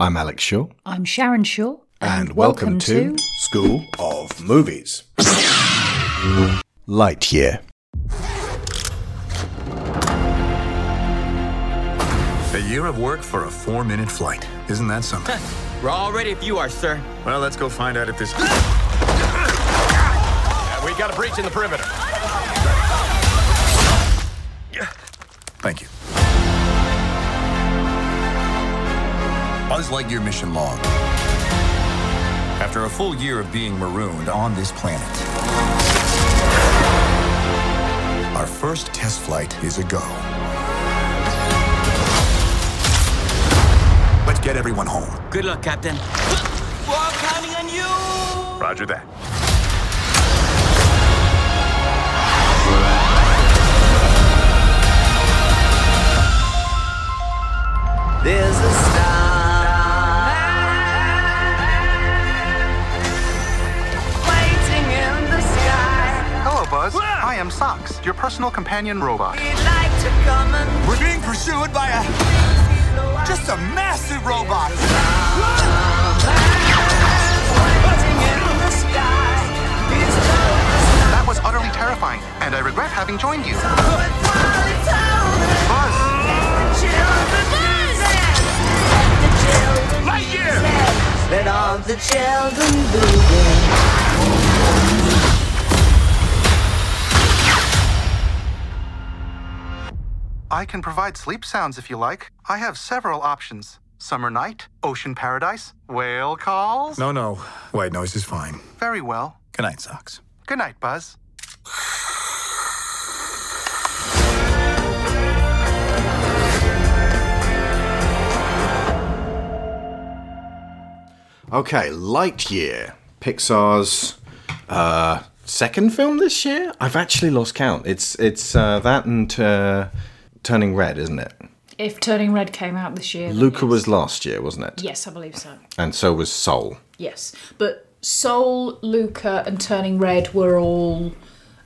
I'm Alex Shaw. I'm Sharon Shaw. And, welcome, to, School of Movies. Lightyear. A year of work for a four minute flight. Isn't that something? We're all ready if you are, sir. well, let's go find out if this. Ah! We got a breach in the perimeter. Thank you. Buzz Lightyear mission log. After a full year of being marooned on this planet, our first test flight is a go. Let's get everyone home. Good luck, Captain. We're all counting on you. Roger that. There's a Hello, I am Socks, your personal companion robot. Like to come and We're being pursued by a just a massive robot. waiting in the sky. He's told That was utterly terrifying, and I regret having joined you. Buzz, Let all the children begin. I can provide sleep sounds if you like. I have several options. Summer night, ocean paradise, whale calls. No, no. White noise is fine. Very well. Good night, Socks. Good night, Buzz. Okay, Lightyear. Pixar's uh, second film this year? I've actually lost count. It's it's uh, that and uh, Turning Red, isn't it? If Turning Red came out this year. Luca was last year, wasn't it? Yes, I believe so. And so was Soul. Yes. But Soul, Luca, and Turning Red were all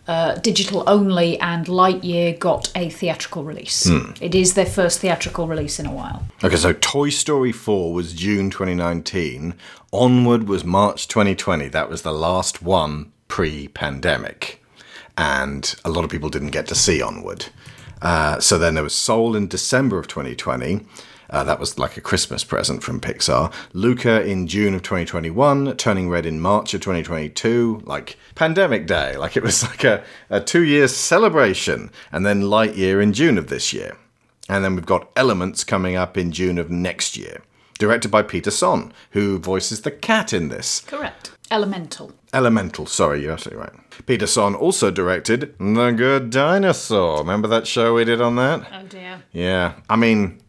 uh, digital only, and Lightyear got a theatrical release. It is their first theatrical release in a while. Okay, so Toy Story 4 was June 2019. Onward was March 2020. That was the last one pre pandemic. And a lot of people didn't get to see Onward. Uh, so then there was Soul in December of 2020. Uh, that was like a Christmas present from Pixar. Luca in June of 2021, Turning Red in March of 2022, like Pandemic Day, like it was like a, a two year celebration. And then Lightyear in June of this year. And then we've got Elements coming up in June of next year, directed by Peter Sohn, who voices the cat in this. Correct. Elemental. Elemental, sorry, you're absolutely right. Peter Sohn also directed The Good Dinosaur. Remember that show we did on that? Oh dear. Yeah, I mean,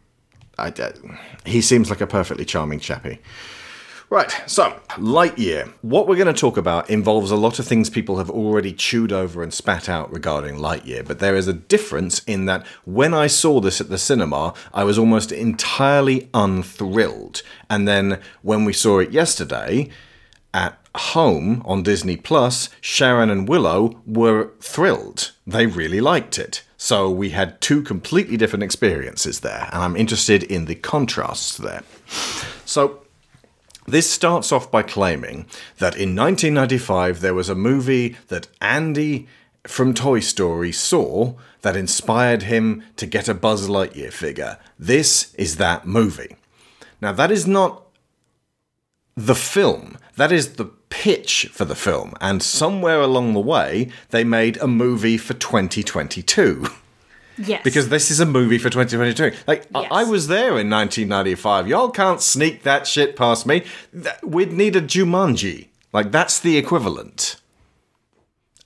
I, I- he seems like a perfectly charming chappie. Right, so Lightyear. What we're going to talk about involves a lot of things people have already chewed over and spat out regarding Lightyear, but there is a difference in that when I saw this at the cinema, I was almost entirely unthrilled. And then when we saw it yesterday at home on Disney Plus, Sharon and Willow were thrilled. They really liked it. So we had two completely different experiences there, and I'm interested in the contrasts there. So this starts off by claiming that in 1995 there was a movie that Andy from Toy Story saw that inspired him to get a Buzz Lightyear figure. This is that movie. Now, that is not the film, that is the pitch for the film, and somewhere along the way they made a movie for 2022. Yes. Because this is a movie for 2022. Like, I- I was there in 1995. Y'all can't sneak that shit past me. Th- We'd need a Jumanji. Like, that's the equivalent.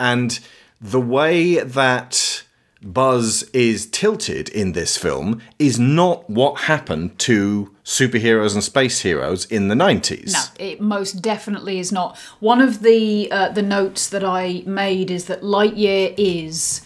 And the way that Buzz is tilted in this film is not what happened to superheroes and space heroes in the 90s. No, it most definitely is not. One of the uh, the notes that I made is that Lightyear is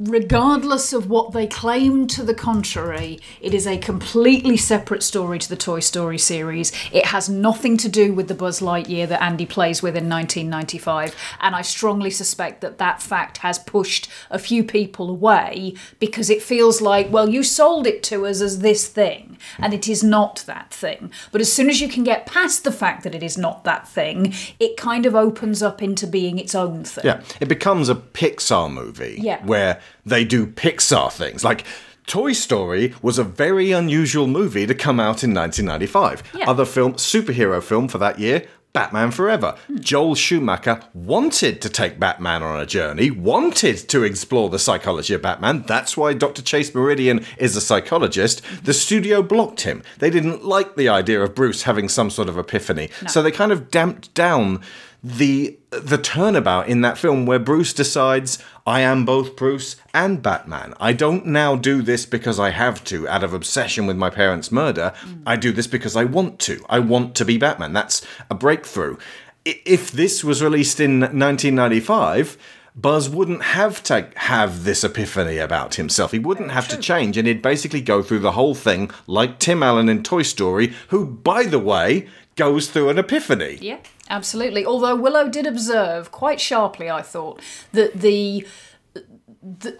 regardless of what they claim to the contrary, it is a completely separate story to the Toy Story series. It has nothing to do with the Buzz Lightyear that Andy plays with in 1995, and I strongly suspect that that fact has pushed a few people away because it feels like, well, you sold it to us as this thing, and it is not that thing. But as soon as you can get past the fact that it is not that thing, it kind of opens up into being its own thing. Yeah, it becomes a Pixar movie Yeah. where they do Pixar things. Like Toy Story was a very unusual movie to come out in 1995. Yeah. Other film, superhero film for that year, Batman Forever. Hmm. Joel Schumacher wanted to take Batman on a journey, wanted to explore the psychology of Batman. That's why Dr. Chase Meridian is a psychologist. The studio blocked him. They didn't like the idea of Bruce having some sort of epiphany. So they kind of damped down the the turnabout in that film where Bruce decides I am both Bruce and Batman. I don't now do this because I have to out of obsession with my parents' murder. I do this because I want to. I want to be Batman. That's a breakthrough. If this was released in 1995, Buzz wouldn't have to have this epiphany about himself. He wouldn't have to change, and he'd basically go through the whole thing like Tim Allen in Toy Story, who, by the way, goes through an epiphany. Yeah, absolutely. Although Willow did observe quite sharply, I thought, that the,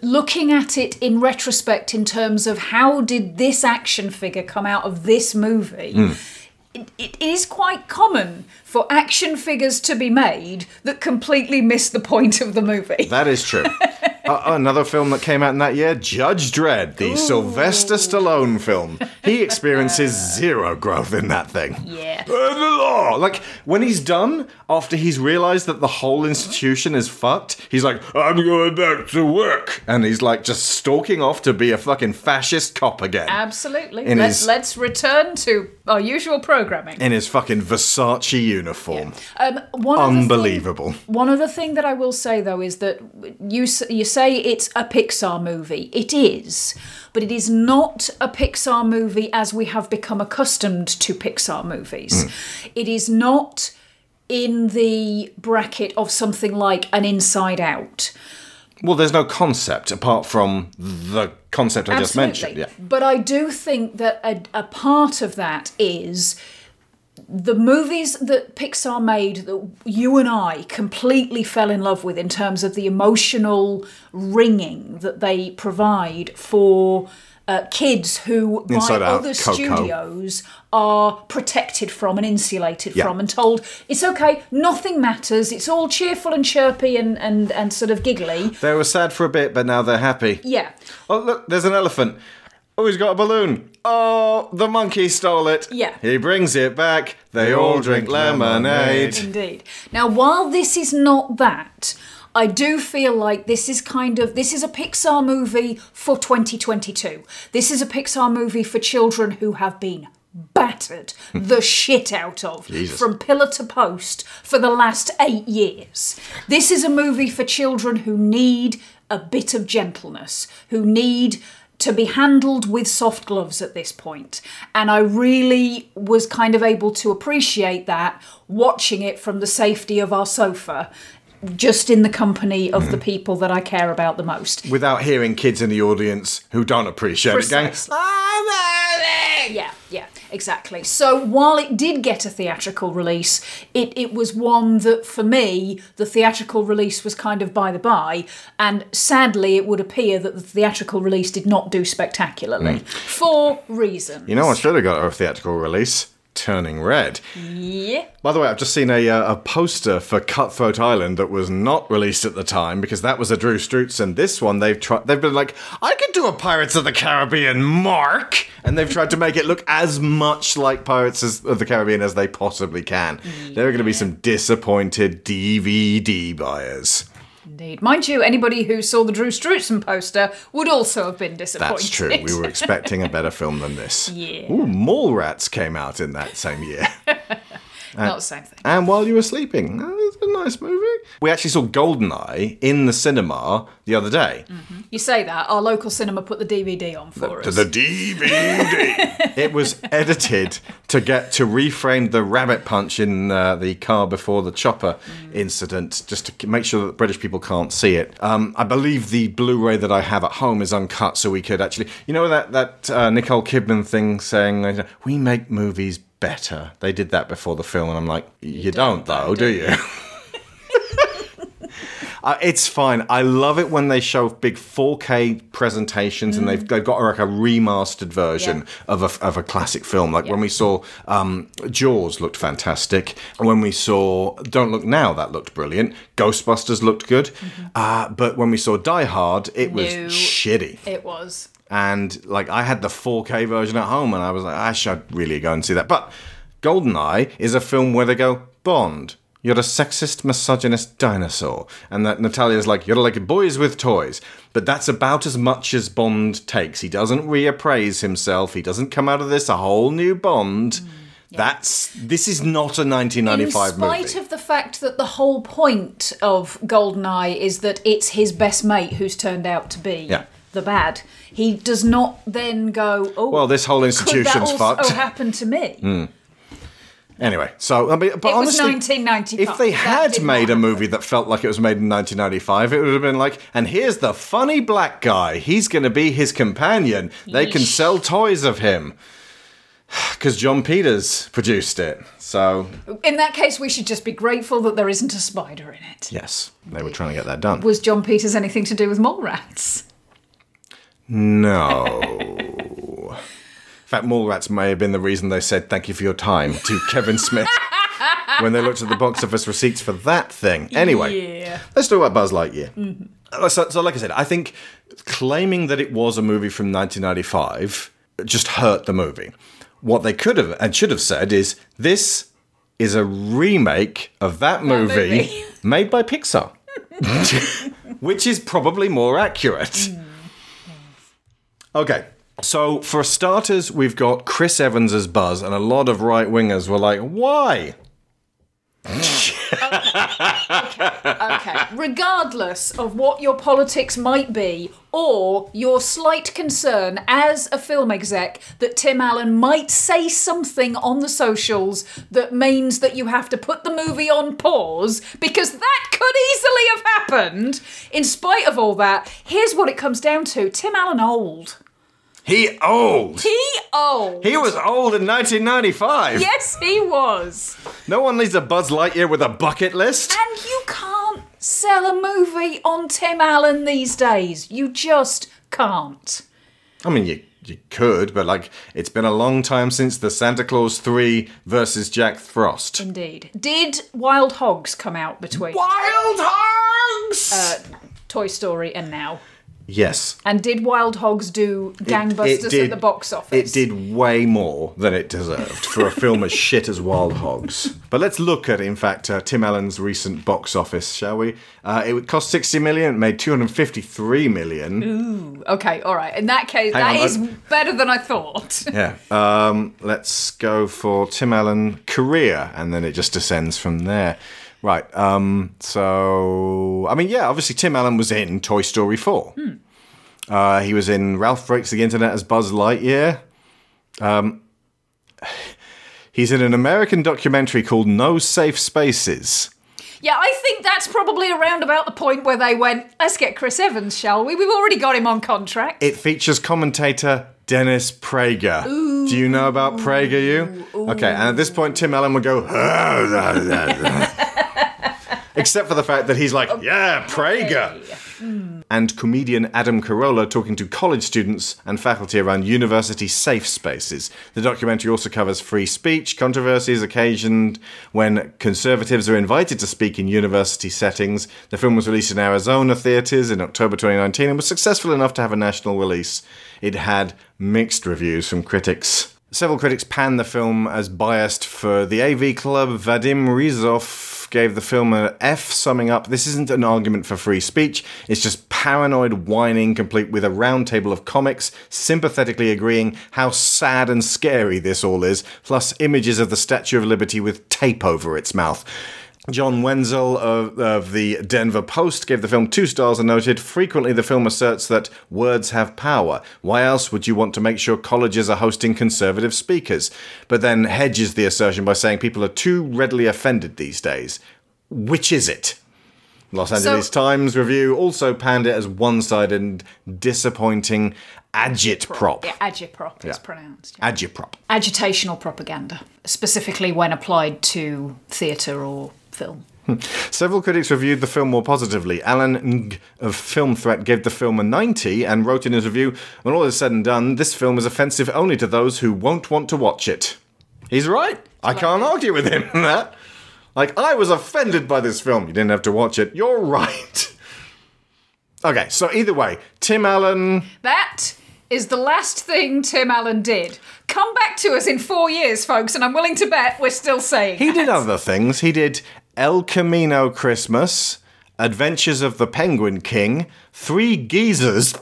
looking at it in retrospect in terms of how did this action figure come out of this movie. Hmm. It, it is quite common for action figures to be made that completely miss the point of the movie. That is true. uh, another film that came out in that year, Judge Dredd, the Sylvester Stallone film. He experiences zero growth in that thing. Yeah. Like, when he's done, after he's realized that the whole institution is fucked, he's like, I'm going back to work. And he's like just stalking off to be a fucking fascist cop again. Absolutely. In let's, his- let's return to our usual programming. in his fucking Versace uniform. Um, one other thing- Unbelievable. One other thing that I will say though is that you you say it's a Pixar movie. It is, but it is not a Pixar movie as we have become accustomed to Pixar movies. It is not in the bracket of something like an Inside Out. Well, there's no concept apart from the concept I just mentioned. Yeah. But I do think that a, a part of that is the movies that Pixar made that you and I completely fell in love with in terms of the emotional ringing that they provide for uh, kids who Inside by Out, other Coco. studios are protected from and insulated Yeah. from and told it's okay nothing matters it's all cheerful and chirpy and, and, and sort of giggly They were sad for a bit, but now they're happy. yeah Oh, look, there's an elephant. Oh, he's got a balloon. Oh, the monkey stole it. Yeah. He brings it back. They all drink lemonade. Indeed. Now, while this is not that, I do feel like this is kind of this is a Pixar movie for 2022. This is a Pixar movie for children who have been battered the shit out of Jesus. from pillar to post for the last 8 years. This is a movie for children who need a bit of gentleness, who need to be handled with soft gloves at this point. And I really was kind of able to appreciate that watching it from the safety of our sofa, just in the company of the mm-hmm. people that I care about the most. Without hearing kids in the audience who don't appreciate it going, I'm early." Yeah, exactly. So while it did get a theatrical release, it, it was one that for me, the theatrical release was kind of by the by, and sadly, it would appear that the theatrical release did not do spectacularly hmm. for reasons. You know what should have got a theatrical release? Turning Red. Yeah. By the way, I've just seen a, uh, a poster for Cutthroat Island that was not released at the time because that was a Drew Struzan, and this one they've tried. They've been like, I could do a Pirates of the Caribbean mark, and they've tried to make it look as much like Pirates of the Caribbean as they possibly can. There are going to be some disappointed DVD buyers. Indeed. Mind you, anybody who saw the Drew Struzan poster would also have been disappointed. That's true. We were expecting a better film than this. Yeah. Ooh, Mallrats came out in that same year. Not the same thing. and while you were sleeping, it's a nice movie. We actually saw Goldeneye in the cinema the other day. You say that, our local cinema put the DVD on for To us. the DVD. it was edited to get to reframe the rabbit punch in uh, the car before the chopper Mm. incident, just to make sure that British people can't see it. Um, I believe the Blu-ray that I have at home is uncut, so we could actually, you know, that that uh, Nicole Kidman thing saying uh, we make movies better. They did that before the film, and I'm like, you, don't, though, do you? Uh, it's fine. I love it when they show big 4K presentations and they've, they've got like a remastered version Mm. Yeah. of a, of a classic film. Like when we saw um, Jaws looked fantastic. When we saw Don't Look Now, that looked brilliant. Ghostbusters looked good. Uh, but when we saw Die Hard, it was Mm-hmm. Shitty. It was. And like I had the 4K version at home and I was like, I should really go and see that. But Goldeneye is a film where they go, Bond, you're a sexist, misogynist dinosaur. And that Natalia's like, you're like boys with toys. But that's about as much as Bond takes. He doesn't reappraise himself. He doesn't come out of this a whole new Bond. Mm, that's this is not a 1995 In 1995 spite movie. of the fact that the whole point of Goldeneye is that it's his best mate who's turned out to be Yeah. the bad, he does not then go, oh, well, this whole institution's could that also fucked. Hmm. happen to me? Anyway, so I mean, but It was honestly, 1995. if they had made a movie that felt like it was made in 1995, it would have been like, and here's the funny black guy. He's going to be his companion. They can sell toys of him because Jon Peters produced it. So In that case, we should just be grateful that there isn't a spider in it. yes, they were trying to get that done. Was Jon Peters anything to do with Mallrats? No. In fact, Mallrats may have been the reason they said thank you for your time to Kevin Smith when they looked at the box office receipts for that thing. Anyway, Yeah. let's talk about Buzz Lightyear. Uh, So, so, like I said, I think claiming that it was a movie from 1995 just hurt the movie. What they could have and should have said is this is a remake of that movie, movie. made by Pixar, which is probably more accurate. Okay. So, for starters, we've got Chris Evans as Buzz, and a lot of right wingers were like, why? Okay. Regardless of what your politics might be, or your slight concern as a film exec that Tim Allen might say something on the socials that means that you have to put the movie on pause, because that could easily have happened. In spite of all that, here's what it comes down to Tim Allen old. He old. He old. He was old in 1995. Yes, he was. No one leaves a Buzz Lightyear with a bucket list. And you can't sell a movie on Tim Allen these days. You just can't. I mean, you you could, but like, it's been a long time since the Santa Clause 3 versus Jack Frost. Indeed. Did Wild Hogs come out between Wild Hogs! Uh, Toy Story and now? Yes. And did Wild Hogs do gangbusters it did- at the box office? It did way more than it deserved for a film as shit as Wild Hogs. But let's look at, in fact, uh, Tim Allen's recent box office, shall we? Uh, it would cost 60 million, it made 253 million. Ooh, Okay, all right. In that case, Hang that on, is I- better than I thought. Yeah. Um, let's go for Tim Allen career, and then it just descends from there. Right. Um, so, I mean, yeah, obviously Tim Allen was in Toy Story 4. Uh, he was in Ralph Breaks the Internet as Buzz Lightyear. Um, he's in an American documentary called No Safe Spaces. yeah, I think that's probably around about the point where they went, let's get Chris Evans, shall we? We've already got him on contract. It features commentator Dennis Prager. Do you know about Prager, you? Okay, and at this point, Tim Allen would go, except for the fact that he's like, yeah, Prager. Hmm. And comedian Adam Carolla talking to college students and faculty around university safe spaces. The documentary also covers free speech, controversies occasioned when conservatives are invited to speak in university settings. The film was released in Arizona theaters in October 2019 and was successful enough to have a national release. It had mixed reviews from critics. Several critics panned the film as biased for the AV Club. Vadim Rizov gave the film an F, summing up this isn't an argument for free speech, it's just paranoid whining complete with a roundtable of comics sympathetically agreeing how sad and scary this all is, plus images of the Statue of Liberty with tape over its mouth. John Wenzel of, of the Denver Post gave the film two stars and noted frequently the film asserts that words have power. Why else would you want to make sure colleges are hosting conservative speakers? But then hedges the assertion by saying people are too readily offended these days. Which is it? Los Angeles Times review also panned it as one sided and disappointing agitprop. Yeah, agitprop Yeah. is pronounced. yeah. Agitprop. Agitational propaganda, specifically when applied to theatre or film. Hmm. Several critics reviewed the film more positively. Alan Ng of Film Threat gave the film a 90 and wrote in his review When all is said and done, this film is offensive only to those who won't want to watch it. He's right. I can't argue with him on that. Like, I was offended by this film. You didn't have to watch it. You're right. Okay, so either way, Tim Allen. That is the last thing Tim Allen did. Come back to us in four years, folks, and I'm willing to bet we're still saying He did other things. He did El Camino Christmas, Adventures of the Penguin King, Three Geezers.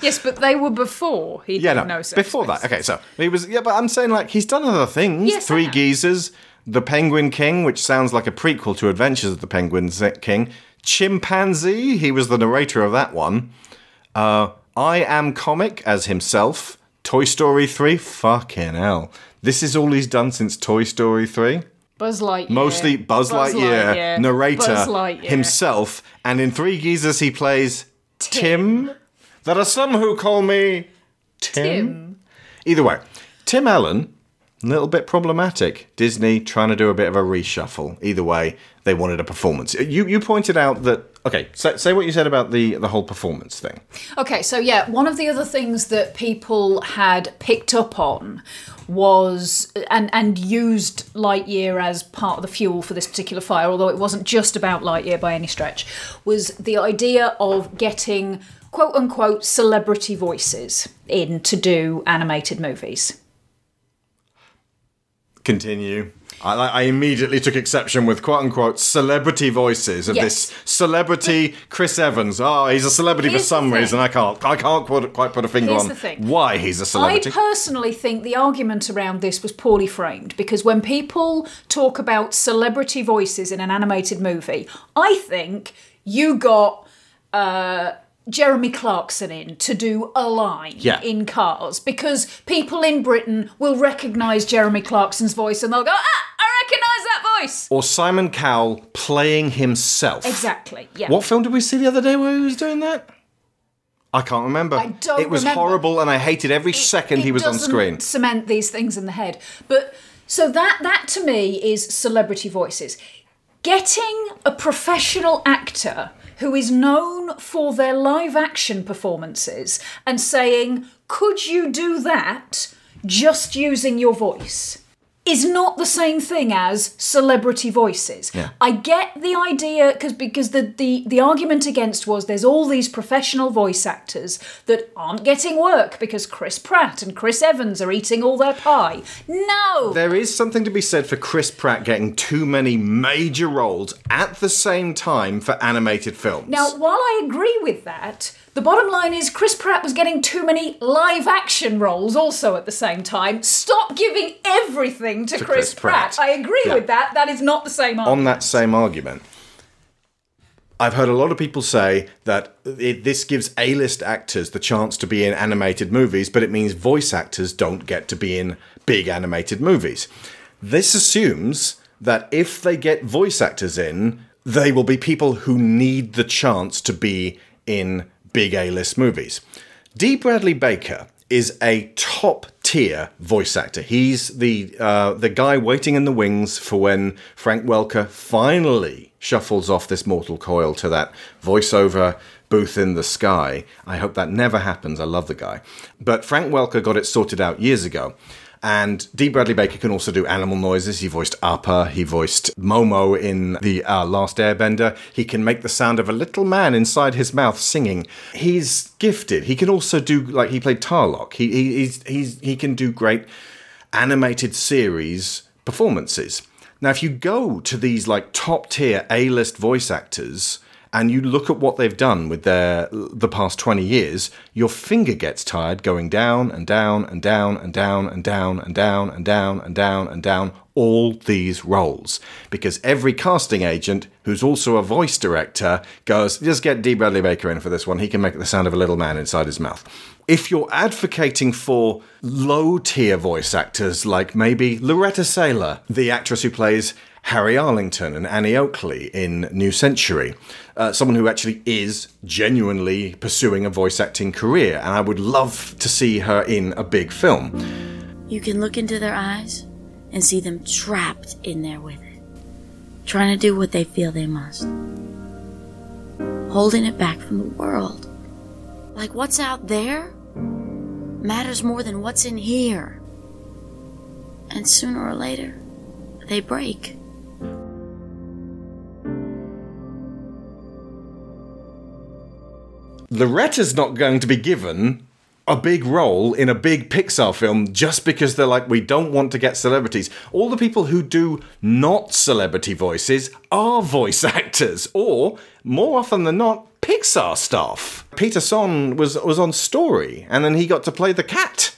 Yes, but they were before he Yeah, no, no before that. Okay, so he was. Yeah, but I'm saying like he's done other things. Yes, Three. Geezers, The Penguin King, which sounds like a prequel to Adventures of the Penguin King. Chimpanzee, he was the narrator of that one. Uh, I Am Comic as himself. Toy Story 3, fucking hell. This is all he's done since Toy Story 3. Buzz Lightyear. Mostly Buzz, Lightyear, narrator, Buzz Lightyear. himself, and in Three Geezers he plays Tim. There are some who call me Tim. Tim. Either way, Tim Allen, a little bit problematic. Disney trying to do a bit of a reshuffle. Either way, they wanted a performance. You you pointed out that okay. Say, say what you said about the the whole performance thing. Okay, so yeah, one of the other things that people had picked up on was and and used Lightyear as part of the fuel for this particular fire, although it wasn't just about Lightyear by any stretch, was the idea of getting quote unquote celebrity voices in to do animated movies. Continue. I, I immediately took exception with quote unquote celebrity voices of Yes. this celebrity Chris Evans. Oh, he's a celebrity for Here's the some reason. I can't I can't quite, quite put a finger Here's on why he's a celebrity. I personally think the argument around this was poorly framed because when people talk about celebrity voices in an animated movie, I think you got uh, Jeremy Clarkson in to do a line Yeah. in Cars because people in Britain will recognise Jeremy Clarkson's voice and they'll go, ah, I recognise that voice. or Simon Cowell playing himself. Exactly. Yeah. What film did we see the other day where he was doing that? I can't remember. I don't It was remember. horrible, and I hated every second it he was on screen. Cement these things in the head, but so that that to me is celebrity voices. Getting a professional actor who is known for their live action performances and saying, "Could you do that just using your voice?" Is not the same thing as celebrity voices. Yeah. I get the idea because because the, the the argument against was there's all these professional voice actors that aren't getting work because Chris Pratt and Chris Evans are eating all their pie. No. There is something to be said for Chris Pratt getting too many major roles at the same time for animated films. Now, while I agree with that, the bottom line is Chris Pratt was getting too many live action roles also at the same time. Stop giving everything to, Chris, Chris Pratt. Pratt. I agree Yeah. with that. That is not the same argument. on that same argument, I've heard a lot of people say that it, this gives A-list actors the chance to be in animated movies, but it means voice actors don't get to be in big animated movies. This assumes that if they get voice actors in, they will be people who need the chance to be in big A-list movies. D. Bradley Baker is a top tier voice actor. He's the uh, the guy waiting in the wings for when Frank Welker finally shuffles off this mortal coil to that voiceover booth in the sky. I hope that never happens. I love the guy. But Frank Welker got it sorted out years ago. And D. Bradley Baker can also do animal noises. He voiced Appa. He voiced Momo in the uh, Last Airbender. He can make the sound of a little man inside his mouth singing. He's gifted. He can also do like he played Tarrlok. He, he he's, he's he can do great animated series performances. Now, if you go to these like top tier A list voice actors and you look at what they've done with their the past 20 years, your finger gets tired going down and down and down and down and down and down and down and down and down all these roles. Because every casting agent who's also a voice director goes just get D. Bradley Baker in for this one. He can make the sound of a little man inside his mouth. If you're advocating for low tier voice actors like maybe Loretta Saylor the actress who plays Harry Arlington and Annie Oakley in New Century. Uh, someone who actually is genuinely pursuing a voice acting career, and I would love to see her in a big film. You can look into their eyes and see them trapped in there with it, trying to do what they feel they must, holding it back from the world. Like what's out there matters more than what's in here. And sooner or later, they break. Loretta's not going to be given a big role in a big Pixar film just because they're like, we don't want to get celebrities. All the people who do not celebrity voices are voice actors, or more often than not, Pixar staff. Peter Sohn was was on Story, and then he got to play the cat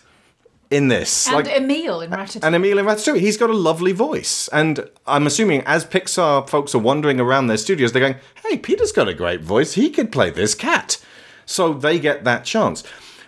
in this. And like, Emile in Ratatouille. and Emile in Ratatouille, he's got a lovely voice. And I'm assuming as Pixar folks are wandering around their studios, they're going, hey, Peter's got a great voice. He could play this cat. So they get that chance.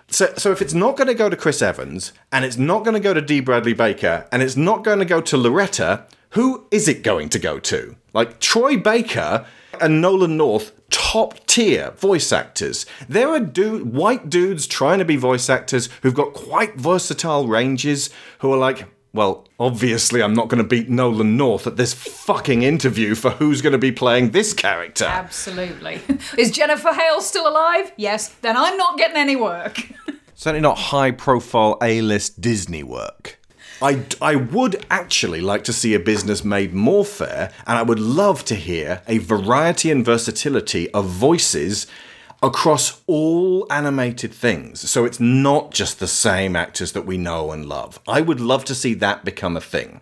So, so if it's not going to go to Chris Evans, and it's not going to go to D. Bradley Baker, and it's not going to go to Loretta, who is it going to go to? Like Troy Baker and Nolan North, top tier voice actors. There are dude, white dudes trying to be voice actors who've got quite versatile ranges, who are like, well, obviously, I'm not going to beat Nolan North at this fucking interview for who's going to be playing this character. Absolutely. Is Jennifer Hale still alive? Yes. Then I'm not getting any work. Certainly not high profile A list Disney work. I, I would actually like to see a business made more fair, and I would love to hear a variety and versatility of voices across all animated things. So it's not just the same actors that we know and love. I would love to see that become a thing.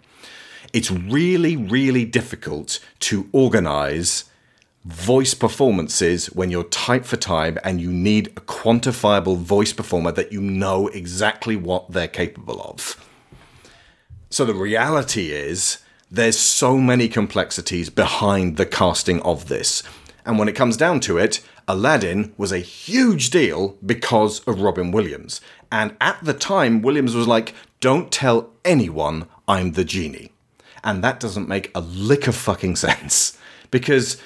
It's really, really difficult to organize voice performances when you're tight for time and you need a quantifiable voice performer that you know exactly what they're capable of. So the reality is there's so many complexities behind the casting of this. And when it comes down to it, Aladdin was a huge deal because of Robin Williams. And at the time, Williams was like, don't tell anyone I'm the genie. And that doesn't make a lick of fucking sense. Because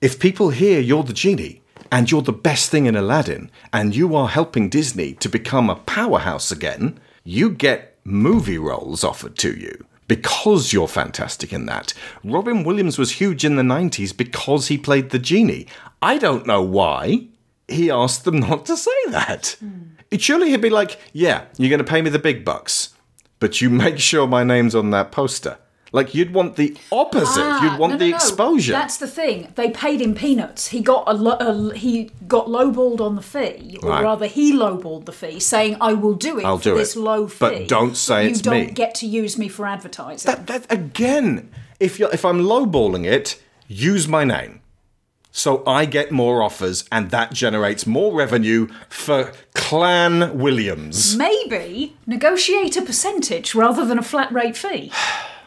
if people hear you're the genie and you're the best thing in Aladdin and you are helping Disney to become a powerhouse again, you get movie roles offered to you because you're fantastic in that. Robin Williams was huge in the 90s because he played the genie. I don't know why he asked them not to say that. Hmm. It surely he'd be like, yeah, you're going to pay me the big bucks, but you make sure my name's on that poster. Like you'd want the opposite. Ah, you'd want no, no, the no. exposure. That's the thing. They paid him peanuts. He got a, lo- a he got lowballed on the fee, or Right. rather, he lowballed the fee, saying, "I will do it I'll for do this it, low fee, but don't say it's. you it's don't me." get to use me for advertising." that, that again, if you if I'm lowballing it, use my name. So I get more offers and that generates more revenue for Clan Williams. Maybe negotiate a percentage rather than a flat rate fee.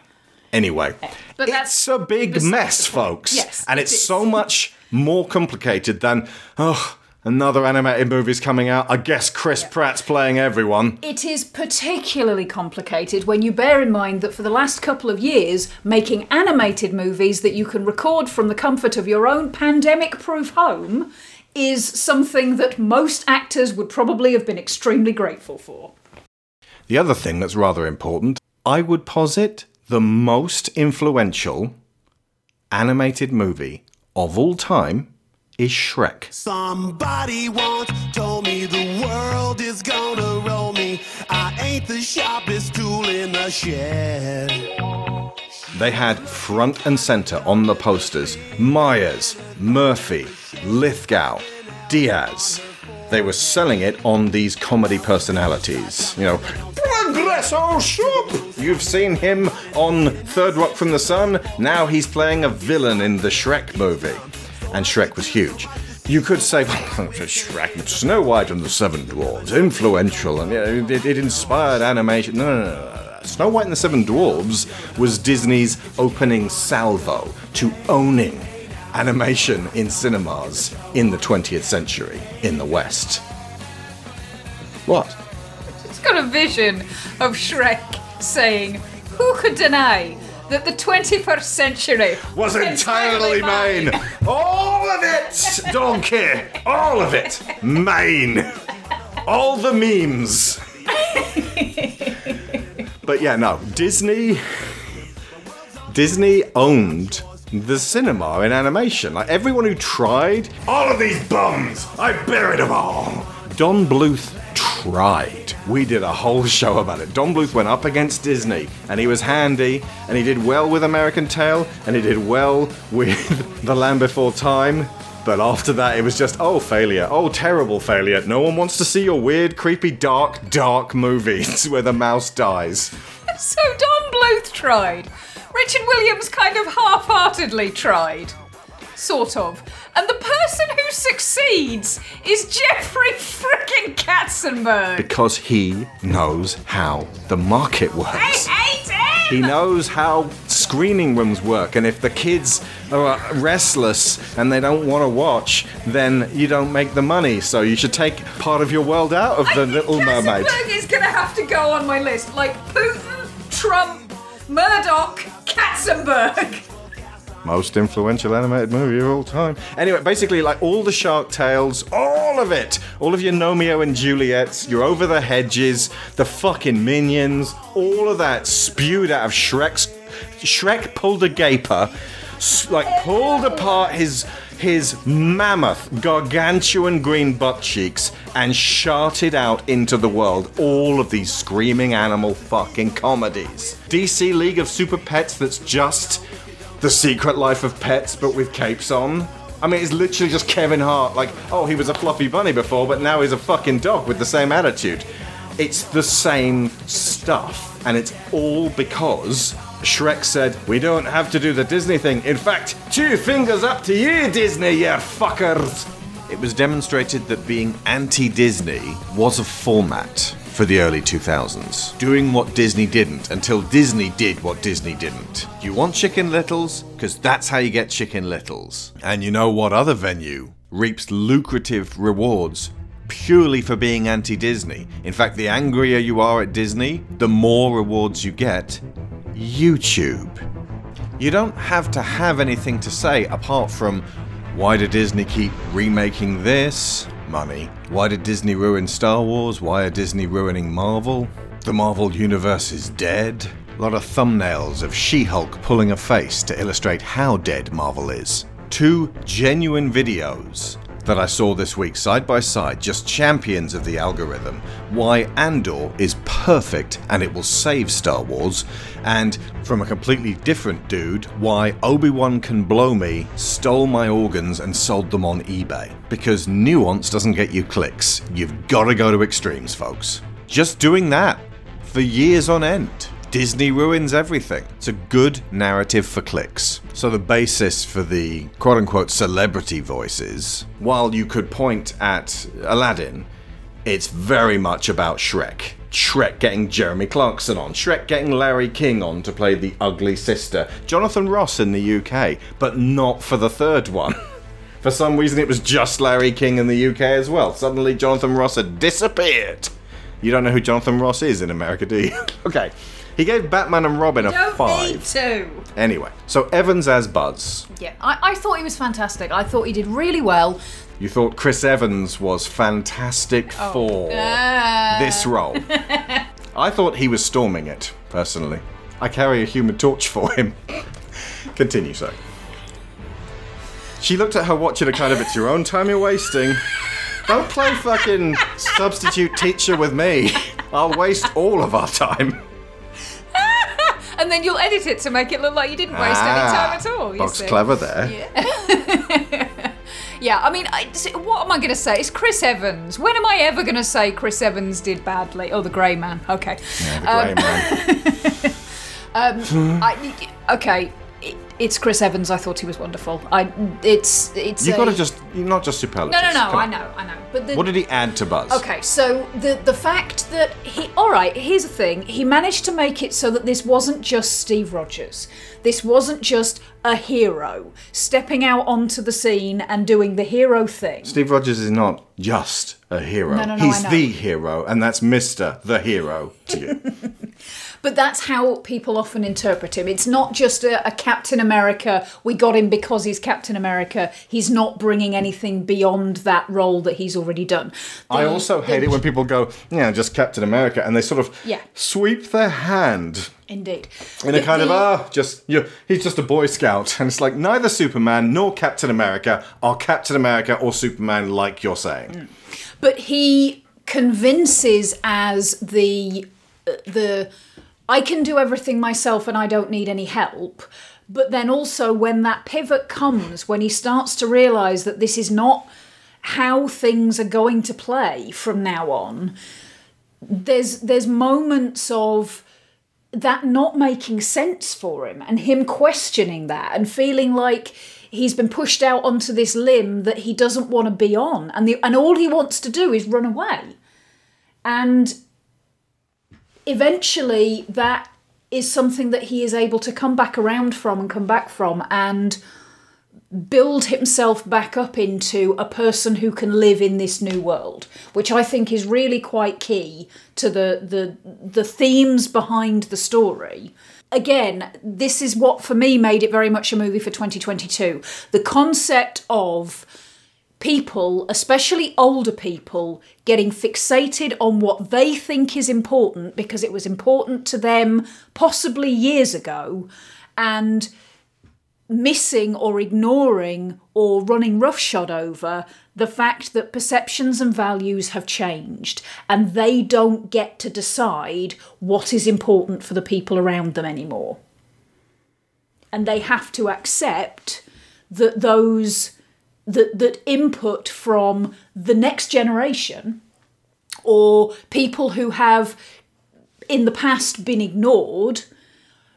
Anyway, But that's it's a big mess, folks. Yes, and it's is. so much more complicated than oh, another animated movie's coming out. I guess Chris Pratt's playing everyone. It is particularly complicated when you bear in mind that for the last couple of years, making animated movies that you can record from the comfort of your own pandemic proof home is something that most actors would probably have been extremely grateful for. The other thing that's rather important, I would posit the most influential animated movie of all time is Shrek. Somebody once told me the world is gonna roll me. I ain't the sharpest tool in the shed. They had front and center on the posters Myers, Murphy, Lithgow, Diaz. They were selling it on these comedy personalities. You know, Progresso Soup! You've seen him on Third Rock from the Sun. Now he's playing a villain in the Shrek movie. and Shrek was huge. You could say Shrek, Snow White and the Seven Dwarfs, influential, and it, it inspired animation. No, no, no. Snow White and the Seven Dwarfs was Disney's opening salvo to owning animation in cinemas in the 20th century in the West. What? It's got a vision of Shrek saying, Who could deny that the 21st century was entirely mine. All of it, donkey. All of it, mine. All the memes. but yeah, no, Disney. Disney owned the cinema in animation. Like everyone who tried, all of these bums, I buried them all. Don Bluth tried. We did a whole show about it. Don Bluth went up against Disney, and he was handy, and he did well with American Tail, and he did well with The Land Before Time. But after that, it was just, oh, failure. Oh, terrible failure. No one wants to see your weird, creepy, dark, dark movies where the mouse dies. So Don Bluth tried. Richard Williams kind of half heartedly tried. Sort of. And the person who succeeds is Jeffrey frickin' Katzenberg. Because he knows how the market works. I hate him! He knows how screening rooms work, and if the kids are uh, restless and they don't want to watch, then you don't make the money. So you should take part of your world out of the Little Mermaid. Katzenberg is gonna have to go on my list. Like Putin, Trump, Murdoch, Katzenberg. Most influential animated movie of all time. Anyway, basically, like all the Shark Tales, all of it, all of your Romeo and Juliets, your Over the Hedges, the fucking Minions, all of that spewed out of Shrek's. Shrek pulled a gaper, like pulled apart his his mammoth, gargantuan green butt cheeks and sharted out into the world all of these screaming animal fucking comedies. DC League of Super Pets that's just the Secret Life of Pets, but with capes on. I mean, it's literally just Kevin Hart. Like, oh, he was a fluffy bunny before, but now he's a fucking dog with the same attitude. It's the same stuff, and it's all because Shrek said, We don't have to do the Disney thing. In fact, two fingers up to you, Disney, you fuckers! It was demonstrated that being anti Disney was a format for the early 2000s, doing what Disney didn't until Disney did what Disney didn't. You want Chicken Littles? Because that's how you get Chicken Littles. And you know what other venue reaps lucrative rewards purely for being anti Disney? In fact, the angrier you are at Disney, the more rewards you get. YouTube. You don't have to have anything to say apart from why did Disney keep remaking this? Money. Why did Disney ruin Star Wars? Why are Disney ruining Marvel? The Marvel Universe is dead. A lot of thumbnails of She Hulk pulling a face to illustrate how dead Marvel is. Two genuine videos that I saw this week side by side, just champions of the algorithm. Why Andor is perfect and it will save Star Wars, and from a completely different dude, why Obi Wan Can Blow Me stole my organs and sold them on eBay. Because nuance doesn't get you clicks. You've got to go to extremes, folks. Just doing that for years on end. Disney ruins everything. It's a good narrative for clicks. So, the basis for the quote unquote celebrity voices, while you could point at Aladdin, it's very much about Shrek. Shrek getting Jeremy Clarkson on, Shrek getting Larry King on to play the ugly sister, Jonathan Ross in the UK, but not for the third one. For some reason, it was just Larry King in the UK as well. Suddenly, Jonathan Ross had disappeared. You don't know who Jonathan Ross is in America, do you? okay. He gave Batman and Robin a Don't five. to. Anyway, so Evans as Buzz. Yeah, I, I thought he was fantastic. I thought he did really well. You thought Chris Evans was fantastic for Ah. this role. I thought he was storming it, personally. I carry a human torch for him. Continue, sir. She looked at her watch in a kind of, it's your own time you're wasting. Don't play fucking substitute teacher with me. I'll waste all of our time. And then you'll edit it to make it look like you didn't waste any time at all. You Bog's see. Ah, clever there. Yeah, yeah, I mean, I, what am I going to say? It's Chris Evans. When am I ever going to say Chris Evans did badly? Oh, the Grey Man. Okay. Yeah, the grey man. Um, I, okay. It, it's Chris Evans. I thought he was wonderful. I it's it's. You've a- got to just you're not just super No, no, no. I know, I know. But the, What did he add to Buzz? Okay, so the the fact that he all right, here's the thing. He managed to make it so that this wasn't just Steve Rogers. This wasn't just a hero stepping out onto the scene and doing the hero thing. Steve Rogers is not just a hero. No, no, no, He's the hero, and that's Mr. the Hero to you. But that's how people often interpret him. It's not just a, a Captain America, we got him because he's Captain America. He's not bringing anything beyond that role that he's already done. I also hate the- it when people go, yeah, just Captain America, and they sort of Yeah. sweep their hand Indeed. in a The- kind of, the- ah, just, you he's just a Boy Scout. And it's like, neither Superman nor Captain America are Captain America or Superman like you're saying. but he convinces as the the I can do everything myself and I don't need any help. But then also when that pivot comes, when he starts to realize that this is not how things are going to play from now on, there's there's moments of that not making sense for him and him questioning that and feeling like he's been pushed out onto this limb that he doesn't want to be on and the and all he wants to do is run away and eventually that is something that he is able to come back around from and come back from and build himself back up into a person who can live in this new world which i think is really quite key to the the the themes behind the story. Again this is what for me made it very much a movie for 2022 the concept of people, especially older people, getting fixated on what they think is important because it was important to them possibly years ago and missing or ignoring or running roughshod over the fact that perceptions and values have changed and they don't get to decide what is important for the people around them anymore. And they have to accept that those that that input from the next generation or people who have in the past been ignored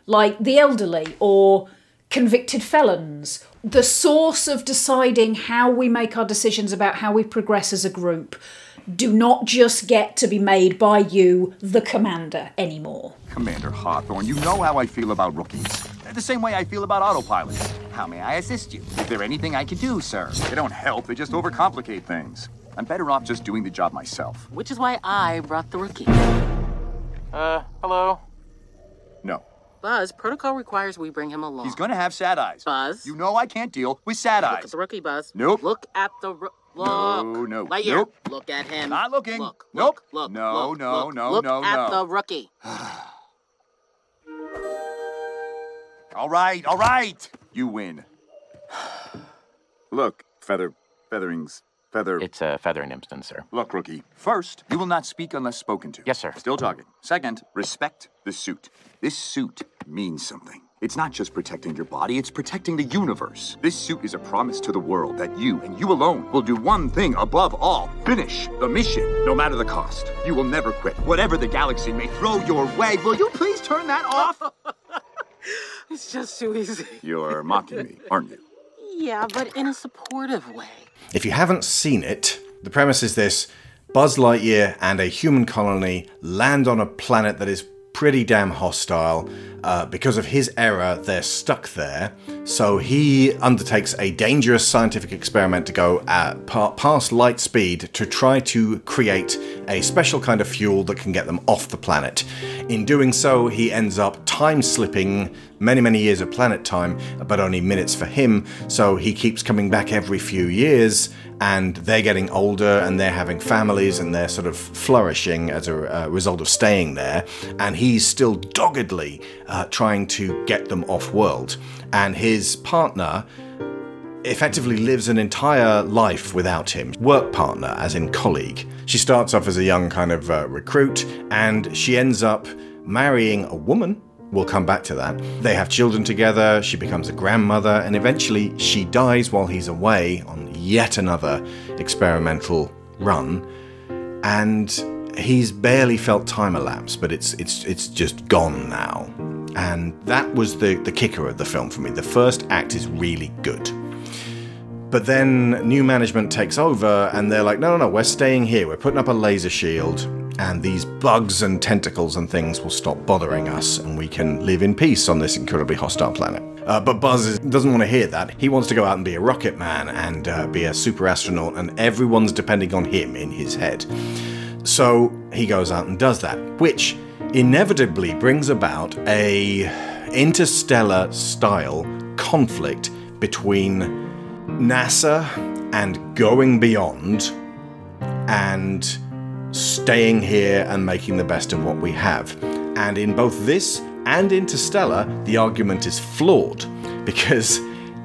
like the elderly or convicted felons the source of deciding how we make our decisions about how we progress as a group do not just get to be made by you the commander anymore Commander Hawthorne, you know how I feel about rookies. The same way I feel about autopilots. How may I assist you? Is there anything I can do, sir? They don't help, they just overcomplicate things. I'm better off just doing the job myself. Which is why I brought the rookie. Uh, hello? No. Buzz, protocol requires we bring him along. He's gonna have sad eyes. Buzz. You know I can't deal with sad Look eyes. at the rookie, Buzz. Nope. Look at the ro- look. No, no, Lightyear. nope. Look at him. Not looking. Look. Nope. Look. No, look, no, look, no, look no, at no. the rookie. All right, all right. You win. Look, feather, featherings, feather. It's a Featheringhamstan, sir. Look, rookie. First, you will not speak unless spoken to. Yes, sir. Still talking. Second, respect the suit. This suit means something. It's not just protecting your body, it's protecting the universe. This suit is a promise to the world that you, and you alone, will do one thing above all finish the mission, no matter the cost. You will never quit. Whatever the galaxy may throw your way, will you please turn that off? It's just too easy. You're mocking me, aren't you? Yeah, but in a supportive way. If you haven't seen it, the premise is this Buzz Lightyear and a human colony land on a planet that is pretty damn hostile. Uh, because of his error, they're stuck there. So he undertakes a dangerous scientific experiment to go at pa- past light speed to try to create a special kind of fuel that can get them off the planet. In doing so, he ends up time slipping many, many years of planet time, but only minutes for him. So he keeps coming back every few years, and they're getting older and they're having families and they're sort of flourishing as a uh, result of staying there. And he's still doggedly uh, trying to get them off world. And his partner effectively lives an entire life without him. Work partner, as in colleague. She starts off as a young kind of uh, recruit, and she ends up marrying a woman. We'll come back to that. They have children together, she becomes a grandmother, and eventually she dies while he's away on yet another experimental run. And he's barely felt time elapse, but it's it's it's just gone now. And that was the, the kicker of the film for me. The first act is really good. But then new management takes over and they're like, no, no, no, we're staying here. We're putting up a laser shield and these bugs and tentacles and things will stop bothering us and we can live in peace on this incredibly hostile planet. Uh, but Buzz is- doesn't want to hear that. He wants to go out and be a rocket man and uh, be a super astronaut, and everyone's depending on him in his head. So he goes out and does that, which inevitably brings about a interstellar style conflict between NASA and going beyond and staying here and making the best of what we have. And in both this and Interstellar, the argument is flawed because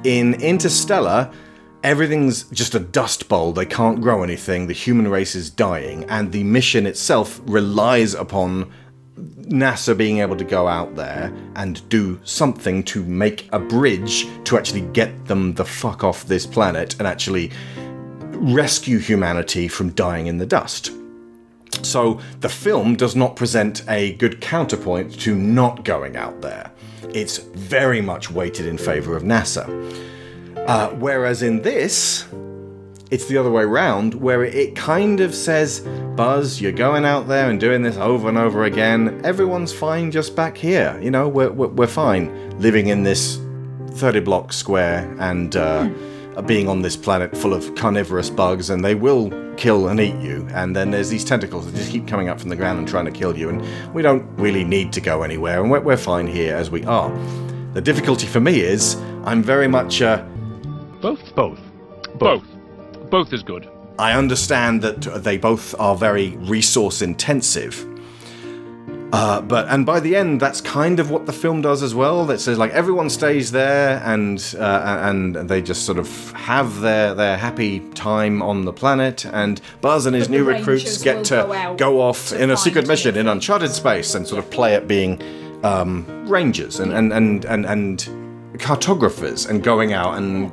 in Interstellar, everything's just a dust bowl. They can't grow anything. The human race is dying, and the mission itself relies upon NASA being able to go out there and do something to make a bridge to actually get them the fuck off this planet and actually rescue humanity from dying in the dust. So the film does not present a good counterpoint to not going out there. It's very much weighted in favor of NASA. Uh, whereas in this, it's the other way around, where it kind of says, Buzz, you're going out there and doing this over and over again. Everyone's fine just back here. You know, we're, we're, we're fine living in this 30 block square and uh, being on this planet full of carnivorous bugs, and they will kill and eat you. And then there's these tentacles that just keep coming up from the ground and trying to kill you. And we don't really need to go anywhere, and we're, we're fine here as we are. The difficulty for me is I'm very much. Uh, Both? Both. Both. Both is good. I understand that they both are very resource intensive. Uh, but and by the end, that's kind of what the film does as well. That says like everyone stays there and uh, and they just sort of have their their happy time on the planet. And Buzz and his But new recruits get to go go off to in a secret mission in uncharted space and sort of play at being um, rangers and and and and, and cartographers and going out and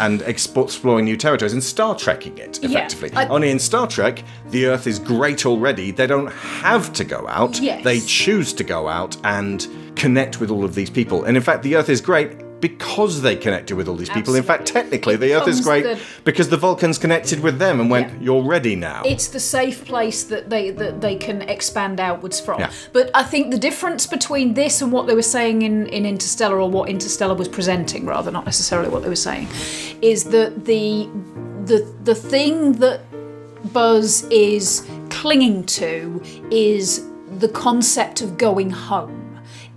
and exploring new territories and Star Trekking it Yeah, effectively. I- Only in Star Trek, the Earth is great already. They don't have to go out. Yes. They choose to go out and connect with all of these people. And in fact, the Earth is great because they connected with all these people. In fact, technically, the Earth is great the- because the Vulcans connected with them and went, "You're ready now." It's the safe place that they that they can expand outwards from. Yeah. But I think the difference between this and what they were saying in, in Interstellar, or what Interstellar was presenting, rather not necessarily what they were saying, is that the the the thing that Buzz is clinging to is the concept of going home.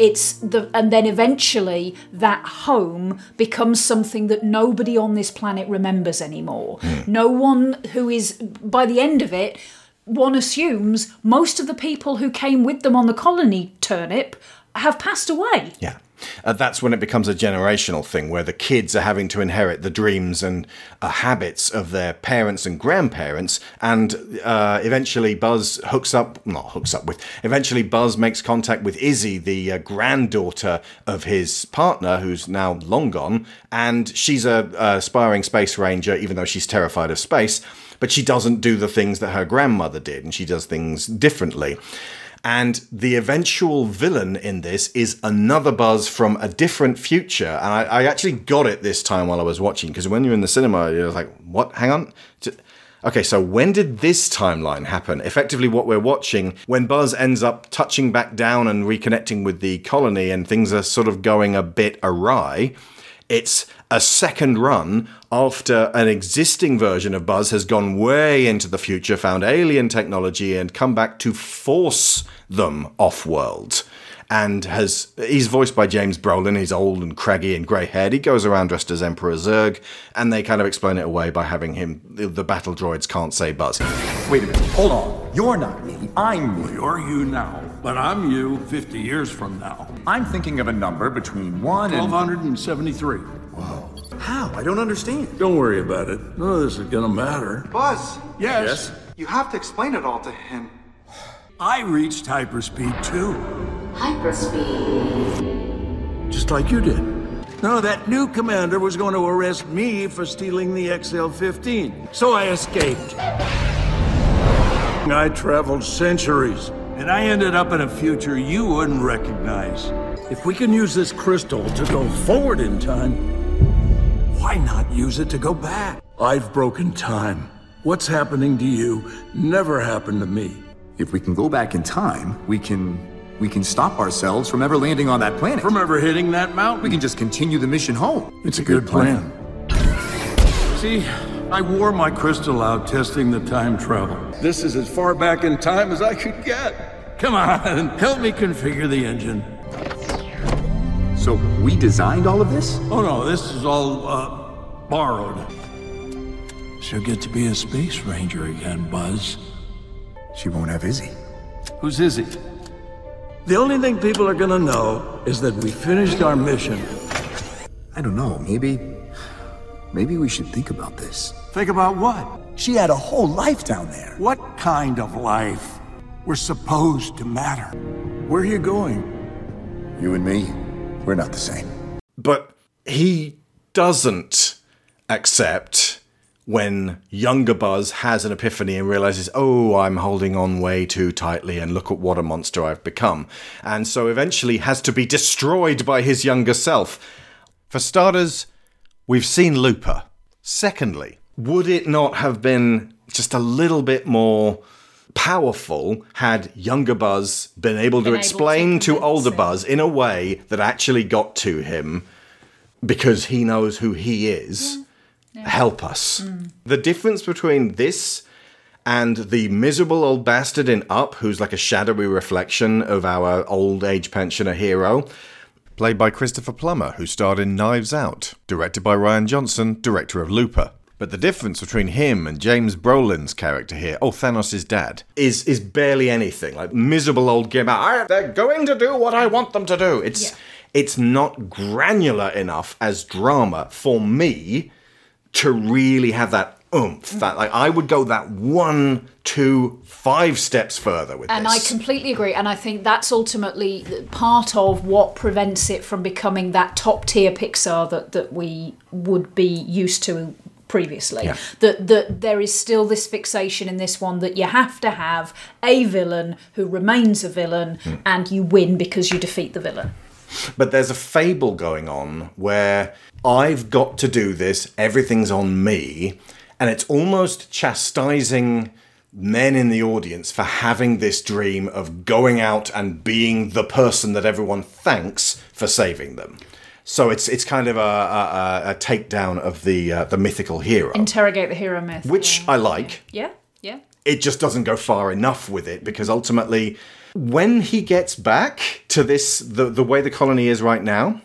It's the and then eventually that home becomes something that nobody on this planet remembers anymore. Hmm. No one who is by the end of it, one assumes most of the people who came with them on the colony turnip have passed away. Yeah. Uh, that's when it becomes a generational thing where the kids are having to inherit the dreams and uh, habits of their parents and grandparents. And uh, eventually, Buzz hooks up, not hooks up with, eventually, Buzz makes contact with Izzy, the uh, granddaughter of his partner, who's now long gone. And she's a, a aspiring space ranger, even though she's terrified of space. But she doesn't do the things that her grandmother did, and she does things differently. And the eventual villain in this is another Buzz from a different future. And I, I actually got it this time while I was watching, because when you're in the cinema, you're like, what? Hang on. Okay, so when did this timeline happen? Effectively, what we're watching, when Buzz ends up touching back down and reconnecting with the colony and things are sort of going a bit awry, it's a second run after an existing version of Buzz has gone way into the future, found alien technology, and come back to force them off world. And has he's voiced by James Brolin. He's old and craggy and grey haired. He goes around dressed as Emperor Zurg, and they kind of explain it away by having him. The, the battle droids can't say Buzz. Wait a minute. Hold on. You're not me. I'm me. You're you now, but I'm you 50 years from now. I'm thinking of a number between 1 and. 1273. Whoa. How? I don't understand. Don't worry about it. None of this is gonna matter. Buzz, Yes? you have to explain it all to him. I reached hyperspeed too, Hyperspeed. just like you did. No, that new commander was going to arrest me for stealing the XL 15, so I escaped. I traveled centuries, and I ended up in a future you wouldn't recognize. If we can use this crystal to go forward in time, why not use it to go back? I've broken time. What's happening to you never happened to me. If we can go back in time, we can we can stop ourselves from ever landing on that planet. From ever hitting that mountain. We can just continue the mission home. It's a good plan. See, I wore my crystal out testing the time travel. This is as far back in time as I could get. Come on, help me configure the engine. So we designed all of this? Oh no, this is all uh, borrowed. She'll get to be a space ranger again, Buzz. She won't have Izzy. Who's Izzy? The only thing people are gonna know is that we finished our mission. I don't know, maybe maybe we should think about this. Think about what? She had a whole life down there. What kind of life? We're supposed to matter. Where are you going? You and me, we're not the same. But he doesn't accept when younger Buzz has an epiphany and realizes, oh, I'm holding on way too tightly and look at what a monster I've become. And so eventually has to be destroyed by his younger self. For starters, we've seen Looper. Secondly, would it not have been just a little bit more powerful had younger Buzz been able to Been able explain to to older. Buzz in a way that actually got to him because he knows who he is? Mm. Help us. Mm. The difference between this and the miserable old bastard in Up, who's like a shadowy reflection of our old age pensioner hero, played by Christopher Plummer, who starred in Knives Out, directed by Rian Johnson, director of Looper. But the difference between him and James Brolin's character here, oh Thanos' dad, is is barely anything. Like miserable old gimmick. "Ah, They're going to do what I want them to do. It's it's not granular enough as drama for me to really have that oomph. That like I would go that one, two, five steps further with And I completely agree. And I think that's ultimately part of what prevents it from becoming that top tier Pixar that, that we would be used to previously. Yeah. That that there is still this fixation in this one that you have to have a villain who remains a villain Hmm. and you win because you defeat the villain. But there's a fable going on where I've got to do this, everything's on me, and it's almost chastising men in the audience for having this dream of going out and being the person that everyone thanks for saving them. So it's it's kind of a, a, a- a takedown of the uh, the mythical hero, Interrogate the hero myth. which I like Yeah, yeah. it just doesn't go far enough with it because ultimately when he gets back to this the, the way the colony is right now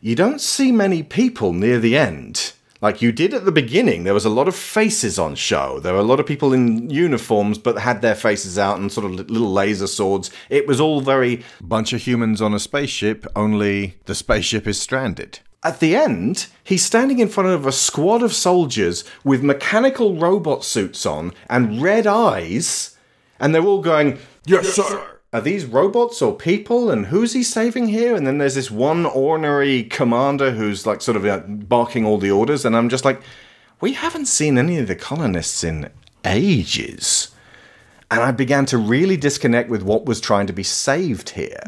you don't see many people near the end like you did at the beginning there was a lot of faces on show. There were a lot of people in uniforms but had their faces out and sort of little laser swords. It was all very bunch of humans on a spaceship only the spaceship is stranded. At the end, he's standing in front of a squad of soldiers with mechanical robot suits on and red eyes, and they're all going, Yes, sir. Are these robots or people? And who's he saving here? And then there's this one ornery commander who's like sort of uh, barking all the orders, and I'm just like, We haven't seen any of the colonists in ages. And I began to really disconnect with what was trying to be saved here,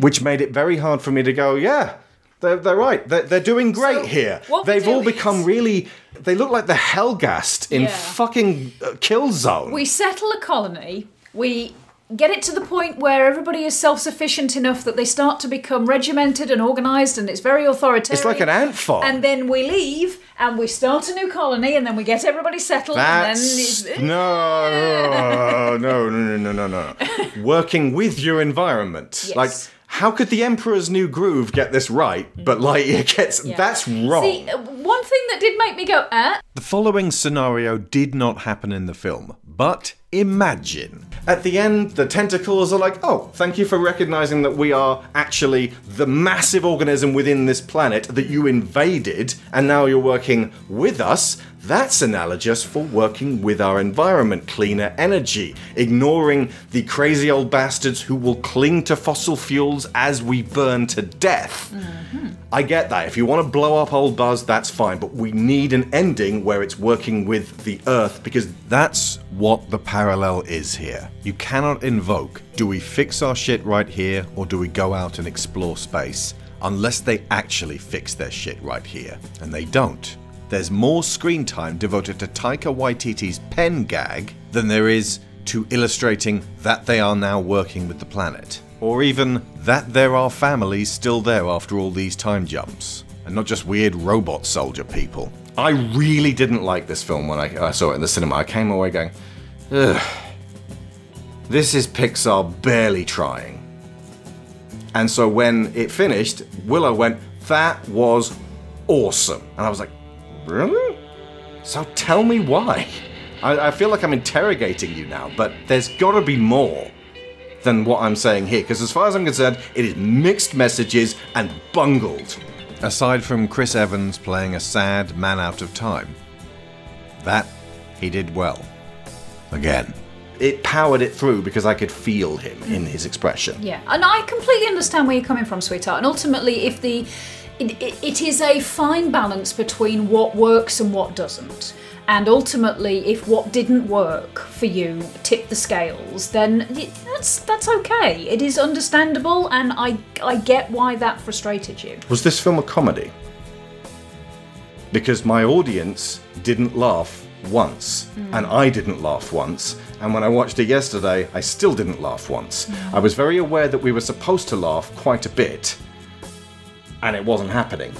which made it very hard for me to go, Yeah. They're, they're right. They're, they're doing great here. They've all is- become really. They look like the Helghast in Yeah. fucking uh, Killzone. We settle a colony. We get it to the point where everybody is self-sufficient enough that they start to become regimented and organized, and it's very authoritarian. It's like an ant farm. And then we leave and we start a new colony, and then we get everybody settled. That's and then no, no, no, no, no, no, no. Working with your environment. Yes. Like, how could the Emperor's New Groove get this right, but mm. Lightyear gets Yeah. that's wrong. See, uh, uh, one thing that did make me go, ah, The following scenario did not happen in the film, but imagine. At the end, the tentacles are like, oh, thank you for recognizing that we are actually the massive organism within this planet that you invaded, and now you're working with us. That's analogous for working with our environment, cleaner energy, ignoring the crazy old bastards who will cling to fossil fuels as we burn to death. Mm-hmm. I get that. If you want to blow up old Buzz, that's fine. But we need an ending where it's working with the Earth because that's what what the parallel is here. You cannot invoke, do we fix our shit right here or do we go out and explore space? Unless they actually fix their shit right here. And they don't. There's more screen time devoted to Taika Waititi's pen gag than there is to illustrating that they are now working with the planet. Or even that there are families still there after all these time jumps. And not just weird robot soldier people. I really didn't like this film when I, I saw it in the cinema. I came away going, ugh. This is Pixar barely trying. And so when it finished, Willow went, That was awesome. And I was like, Really? So tell me why. I, I feel like I'm interrogating you now, but there's gotta be more than what I'm saying here, because as far as I'm concerned, it is mixed messages and bungled. Aside from Chris Evans playing a sad man out of time, that he did well. Again. It powered it through because I could feel him in his expression. Yeah, and I completely understand where you're coming from, sweetheart. And ultimately, if the it, it, it is a fine balance between what works and what doesn't. And ultimately, if what didn't work for you tipped the scales, then that's that's okay. It is understandable, and I I get why that frustrated you. Was this film a comedy? Because my audience didn't laugh once, hmm. and I didn't laugh once, and when I watched it yesterday, I still didn't laugh once. Hmm. I was very aware that we were supposed to laugh quite a bit, and it wasn't happening.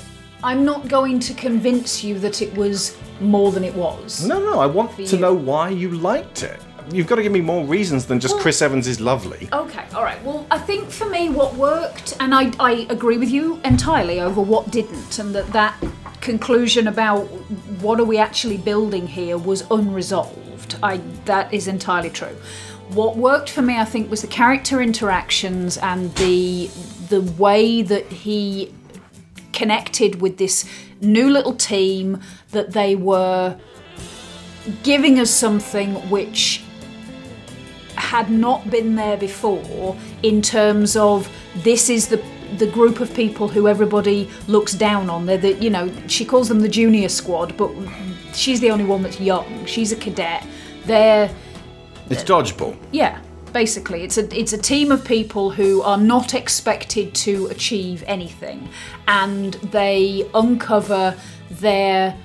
I'm not going to convince you that it was more than it was. No, no, I want to know why you liked it. You've got to give me more reasons than just Chris Evans is lovely. Okay, all right. Well, I think for me, what worked, and I, I agree with you entirely over what didn't, and that that conclusion about what are we actually building here was unresolved. I that is entirely true. What worked for me, I think, was the character interactions and the the way that he connected with this new little team that they were giving us something which had not been there before in terms of this is the the group of people who everybody looks down on. They're the you know she calls them the junior squad, but she's the only one that's young. She's a cadet. They're It's dodgeball. yeah, basically, it's a it's a team of people who are not expected to achieve anything, and they uncover their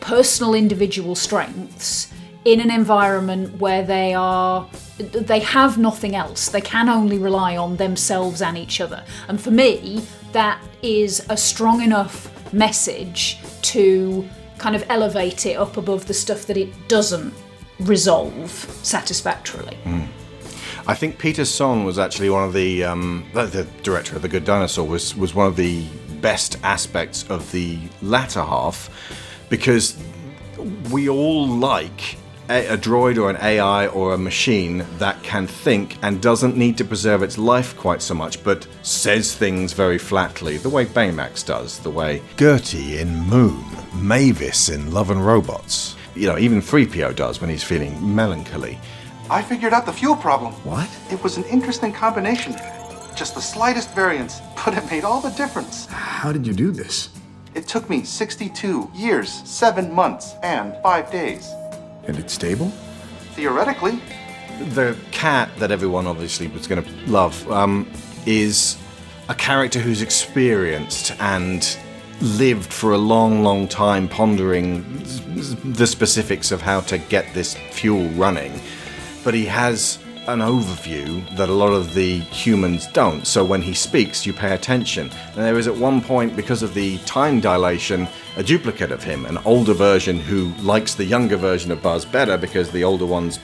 personal individual strengths in an environment where they are they have nothing else. They can only rely on themselves and each other. And for me that is a strong enough message to kind of elevate it up above the stuff that it doesn't resolve satisfactorily hmm. I think Peter Sohn was actually one of the um, the, the director of The Good Dinosaur was was one of the best aspects of the latter half because we all like a, a droid or an AI or a machine that can think and doesn't need to preserve its life quite so much, but says things very flatly, the way Baymax does, the way GERTY in Moon, Mavis in Love and Robots. You know, even 3PO does when he's feeling melancholy. I figured out the fuel problem. What? It was an interesting combination. Just the slightest variance, but it made all the difference. How did you do this? It took me 62 years, 7 months, and 5 days. And it's stable? Theoretically, the cat that everyone obviously was going to love um, is a character who's experienced and lived for a long, long time pondering the specifics of how to get this fuel running. But he has an overview that a lot of the humans don't. So when he speaks, you pay attention. And there is at one point, because of the time dilation, a duplicate of him, an older version who likes the younger version of Buzz better because the older one's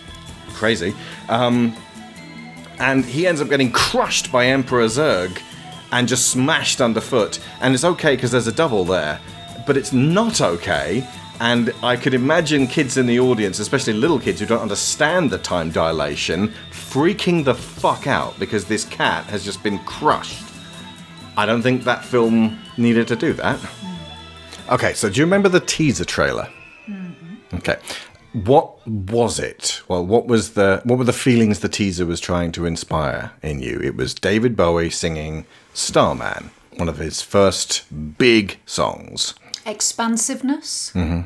crazy. Um, and he ends up getting crushed by Emperor Zurg and just smashed underfoot. And it's okay because there's a double there, but it's not okay. And I could imagine kids in the audience, especially little kids who don't understand the time dilation, freaking the fuck out because this cat has just been crushed. I don't think that film needed to do that. Okay, so do you remember the teaser trailer? Mm-hmm. Okay. What was it? Well, what was the what were the feelings the teaser was trying to inspire in you? It was David Bowie singing Starman, one of his first big songs. Expansiveness hmm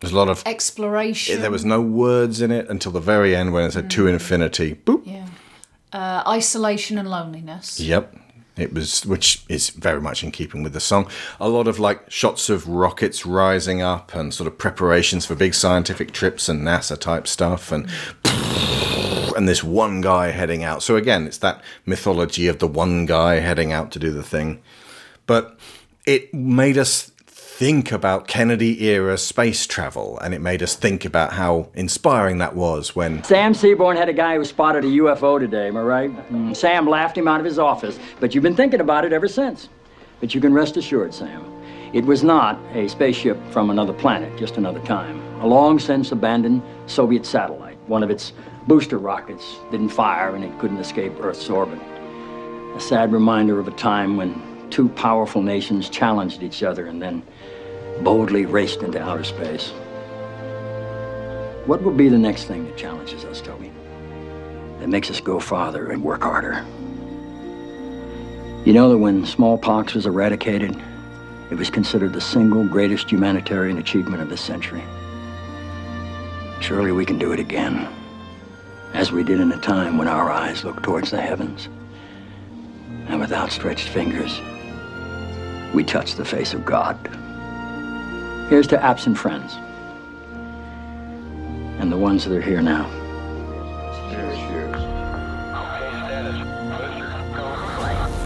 There's a lot of Exploration. there was no words in it until the very end when it said to infinity. Boop. Yeah. Uh, isolation and loneliness. Yep. It was, which is very much in keeping with the song. A lot of like shots of rockets rising up and sort of preparations for big scientific trips and NASA type stuff, and and this one guy heading out. So again, it's that mythology of the one guy heading out to do the thing. But it made us think about Kennedy era space travel, and it made us think about how inspiring that was when Sam Seaborn had a guy who spotted a UFO today, am I right? Mm, Sam laughed him out of his office, but you've been thinking about it ever since. But you can rest assured, Sam, it was not a spaceship from another planet, just another time. A long since abandoned Soviet satellite. One of its booster rockets didn't fire and it couldn't escape Earth's orbit. A sad reminder of a time when two powerful nations challenged each other and then boldly raced into outer space. What will be the next thing that challenges us, Toby? That makes us go farther and work harder? You know that when smallpox was eradicated, it was considered the single greatest humanitarian achievement of this century. Surely we can do it again, as we did in a time when our eyes looked towards the heavens, and with outstretched fingers, we touched the face of God. Here's to absent friends, and the ones that are here now.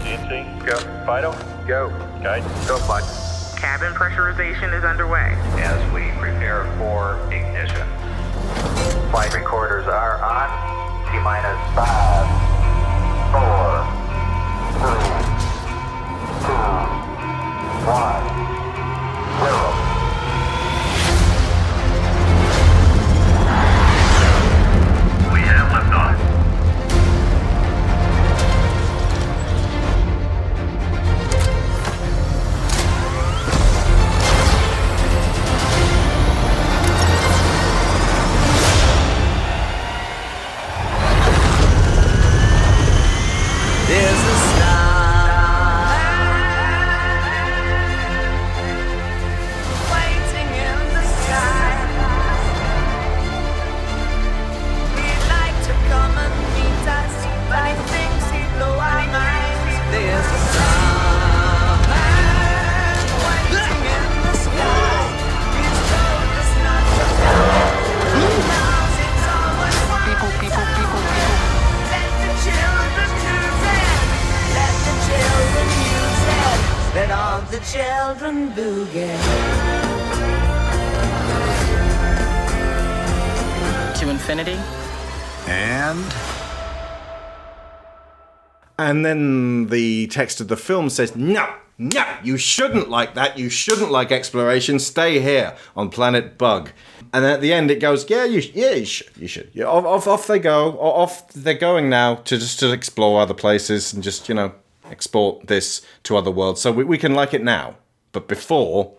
GNC, go. Fido, go. Guide, go, bud. Cabin pressurization is underway. As we prepare for ignition. Flight recorders are on. T minus five, four, three, two, one, And then the text of the film says, no, no, you shouldn't like that. You shouldn't like exploration. Stay here on planet Bug. And at the end, it goes, yeah, you, yeah, you should. You should. Yeah, off, off, off they go. Off they're going now to just to explore other places and just you know export this to other worlds. So we, we can like it now, but before.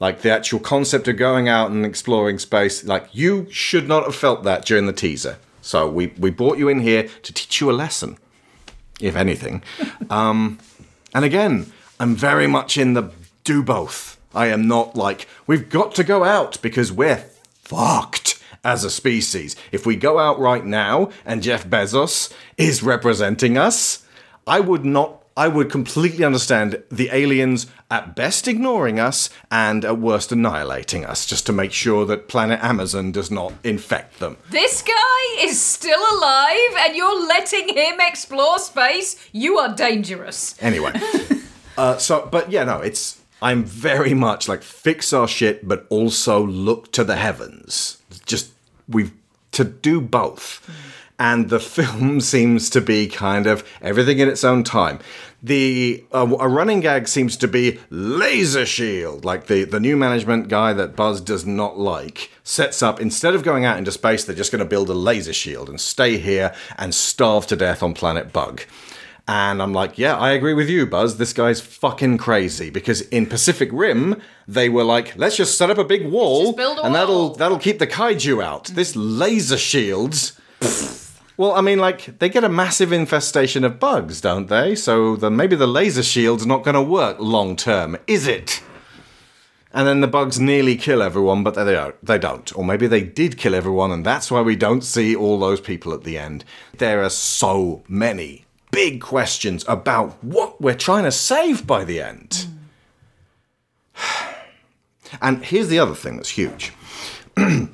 Like the actual concept of going out and exploring space, like you should not have felt that during the teaser. So we, we brought you in here to teach you a lesson if anything. Um, and again, I'm very much in the do both. I am not like, we've got to go out because we're fucked as a species. If we go out right now and Jeff Bezos is representing us, I would not. I would completely understand the aliens at best ignoring us and at worst annihilating us just to make sure that planet Amazon does not infect them. This guy is still alive and you're letting him explore space? You are dangerous. Anyway, uh, so but yeah, no, it's I'm very much like fix our shit, but also look to the heavens. Just we've to do both, and the film seems to be kind of everything in its own time. The uh, a running gag seems to be laser shield, like the the new management guy that Buzz does not like sets up instead of going out into space, they're just going to build a laser shield and stay here and starve to death on planet Bug. And I'm like, yeah, I agree with you, Buzz. This guy's fucking crazy because in Pacific Rim they were like, let's just set up a big wall, a and that'll that'll keep the kaiju out. This laser shields. Well, I mean, like they get a massive infestation of bugs, don't they? So then maybe the laser shield's not going to work long term, is it? and then the bugs nearly kill everyone, but they don't. They don't. Or maybe they did kill everyone, and that's why we don't see all those people at the end. There are so many big questions about what we're trying to save by the end. And here's the other thing that's huge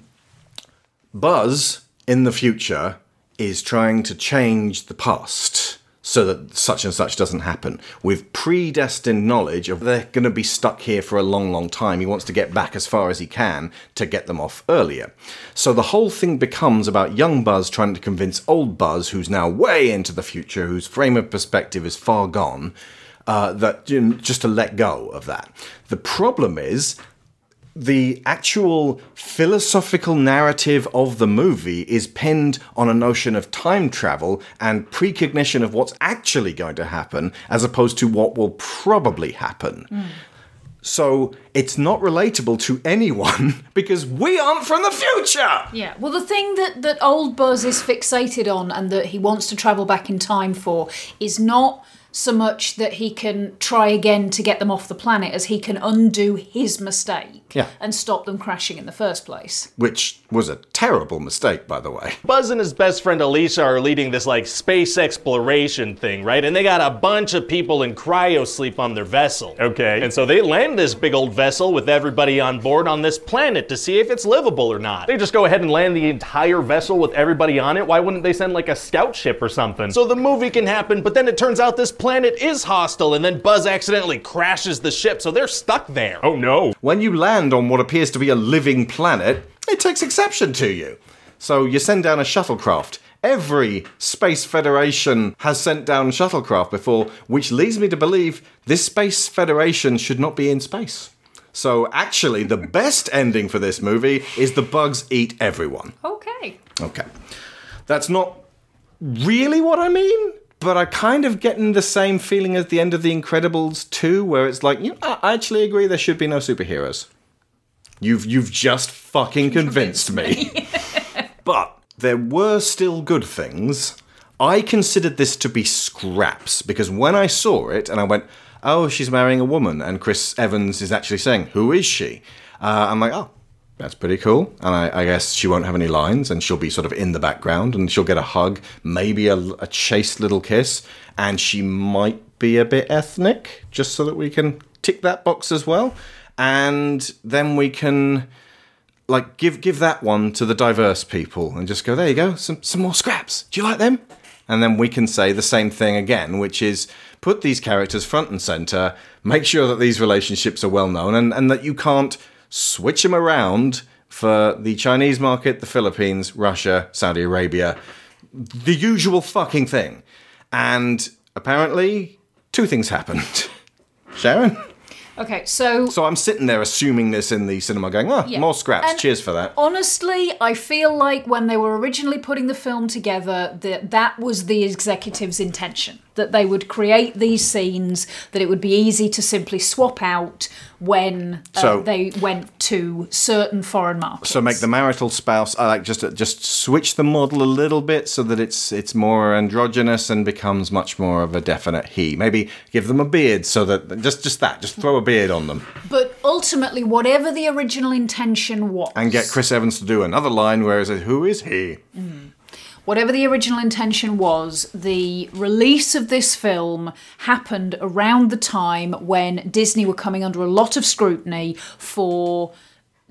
Buzz in the future is trying to change the past so that such and such doesn't happen with predestined knowledge of they're going to be stuck here for a long long time. He wants to get back as far as he can to get them off earlier. So the whole thing becomes about young buzz trying to convince old buzz who's now way into the future whose frame of perspective is far gone uh, that you know, just to let go of that. The problem is the actual philosophical narrative of the movie is pinned on a notion of time travel and precognition of what's actually going to happen as opposed to what will probably happen. Hmm. So it's not relatable to anyone because we aren't from the future. Yeah. Well, the thing that that old Buzz is fixated on and that he wants to travel back in time for is not so much that he can try again to get them off the planet as he can undo his mistake Yeah. and stop them crashing in the first place. Which was a terrible mistake, by the way. Buzz and his best friend Alicia are leading this like space exploration thing, right? And they got a bunch of people in cryo sleep on their vessel. Okay. And so they land this big old vessel with everybody on board on this planet to see if it's livable or not. They just go ahead and land the entire vessel with everybody on it. Why wouldn't they send like a scout ship or something? So the movie can happen, but then it turns out this planet is hostile and then Buzz accidentally crashes the ship, so they're stuck there. Oh no. When you land on what appears to be a living planet, it takes exception to you. So you send down a shuttlecraft. Every Space Federation has sent down shuttlecraft before, which leads me to believe this Space Federation should not be in space. So actually, the best ending for this movie is the bugs eat everyone. Okay. Okay. That's not really what I mean, but I kind of getting the same feeling as the end of The Incredibles 2, where it's like, you know, I actually agree there should be no superheroes. You've you've just fucking convinced me. but there were still good things. I considered this to be scraps because when I saw it and I went, "Oh, she's marrying a woman," and Chris Evans is actually saying, "Who is she?" Uh, I'm like, "Oh, that's pretty cool." And I, I guess she won't have any lines, and she'll be sort of in the background, and she'll get a hug, maybe a, a chaste little kiss, and she might be a bit ethnic, just so that we can tick that box as well, and then we can like give give that one to the diverse people and just go there you go some some more scraps. Do you like them? And then we can say the same thing again which is put these characters front and center make sure that these relationships are well known and, and that you can't switch them around for the chinese market the philippines russia saudi arabia the usual fucking thing. And apparently two things happened. Sharon? Okay, so so i'm sitting there assuming this in the cinema going oh Yeah. more scraps. And- cheers for that. Honestly, I feel like when they were originally putting the film together, that that was the executive's intention. That they would create these scenes, that it would be easy to simply swap out when uh, So- they went to certain foreign markets. So make the marital spouse. I like just just switch the model a little bit so that it's it's more androgynous and becomes much more of a definite he. Maybe give them a beard so that just just that. Just throw a beard on them But ultimately, whatever the original intention was, and get Chris Evans to do another line where he says, "Who is he?" Whatever the original intention was, the release of this film happened around the time when Disney were coming under a lot of scrutiny for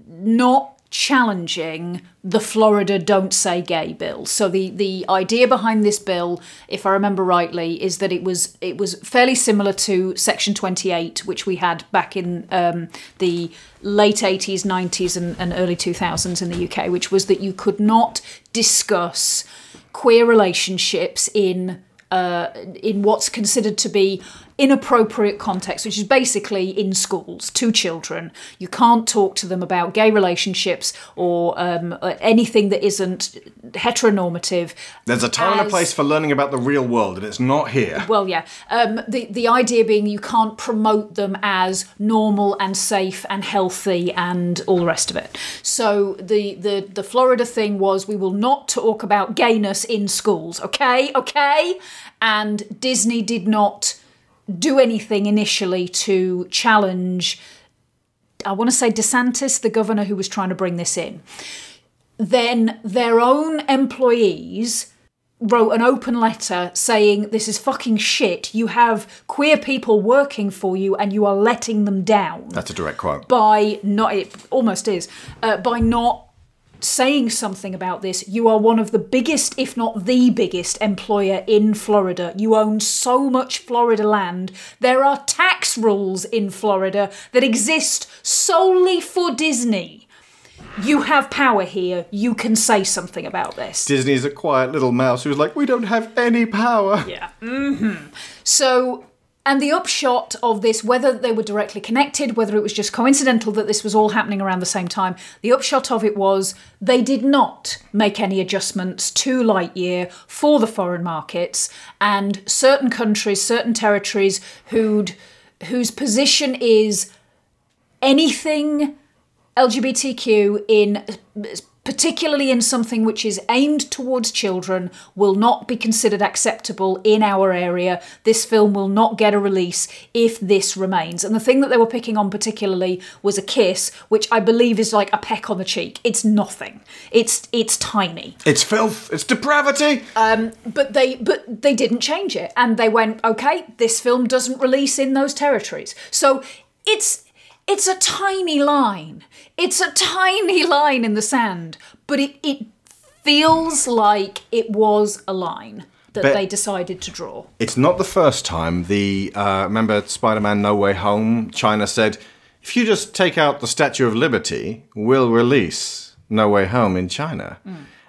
not challenging the Florida Don't Say Gay bill. So the the idea behind this bill, if I remember rightly, is that it was it was fairly similar to Section 28, which we had back in um, the late 80s, 90s, and, and early 2000s in the UK, which was that you could not discuss queer relationships in uh, in what's considered to be inappropriate context, which is basically in schools to children. You can't talk to them about gay relationships or um, anything that isn't heteronormative. There's a time and a place for learning about the real world, and it's not here. Well, yeah. Um, the the idea being you can't promote them as normal and safe and healthy and all the rest of it. So the the the Florida thing was we will not talk about gayness in schools. Okay, okay. And Disney did not do anything initially to challenge I want to say DeSantis, the governor who was trying to bring this in, then their own employees wrote an open letter saying this is fucking shit. You have queer people working for you and you are letting them down That's a direct quote. by not it almost is uh, by not saying something about this you are one of the biggest if not the biggest employer in Florida you own so much Florida land there are tax rules in Florida that exist solely for Disney you have power here you can say something about this Disney's a quiet little mouse who's like, we don't have any power. Yeah. Mm-hmm. So, and the upshot of this, whether they were directly connected, whether it was just coincidental that this was all happening around the same time, the upshot of it was they did not make any adjustments to Lightyear for the foreign markets, and certain countries, certain territories who'd whose position is anything LGBTQ in particularly in something which is aimed towards children will not be considered acceptable in our area. This film will not get a release if this remains. And the thing that they were picking on particularly was a kiss, which I believe is like a peck on the cheek. It's nothing. It's it's tiny. It's filth. It's depravity. Um, but they but they didn't change it, and they went, okay, this film doesn't release in those territories. So it's it's a tiny line. It's a tiny line in the sand, but it it feels like it was a line that But- they decided to draw. It's not the first time. The uh, remember Spider-Man: No Way Home. China said, if you just take out the Statue of Liberty, we'll release No Way Home in China.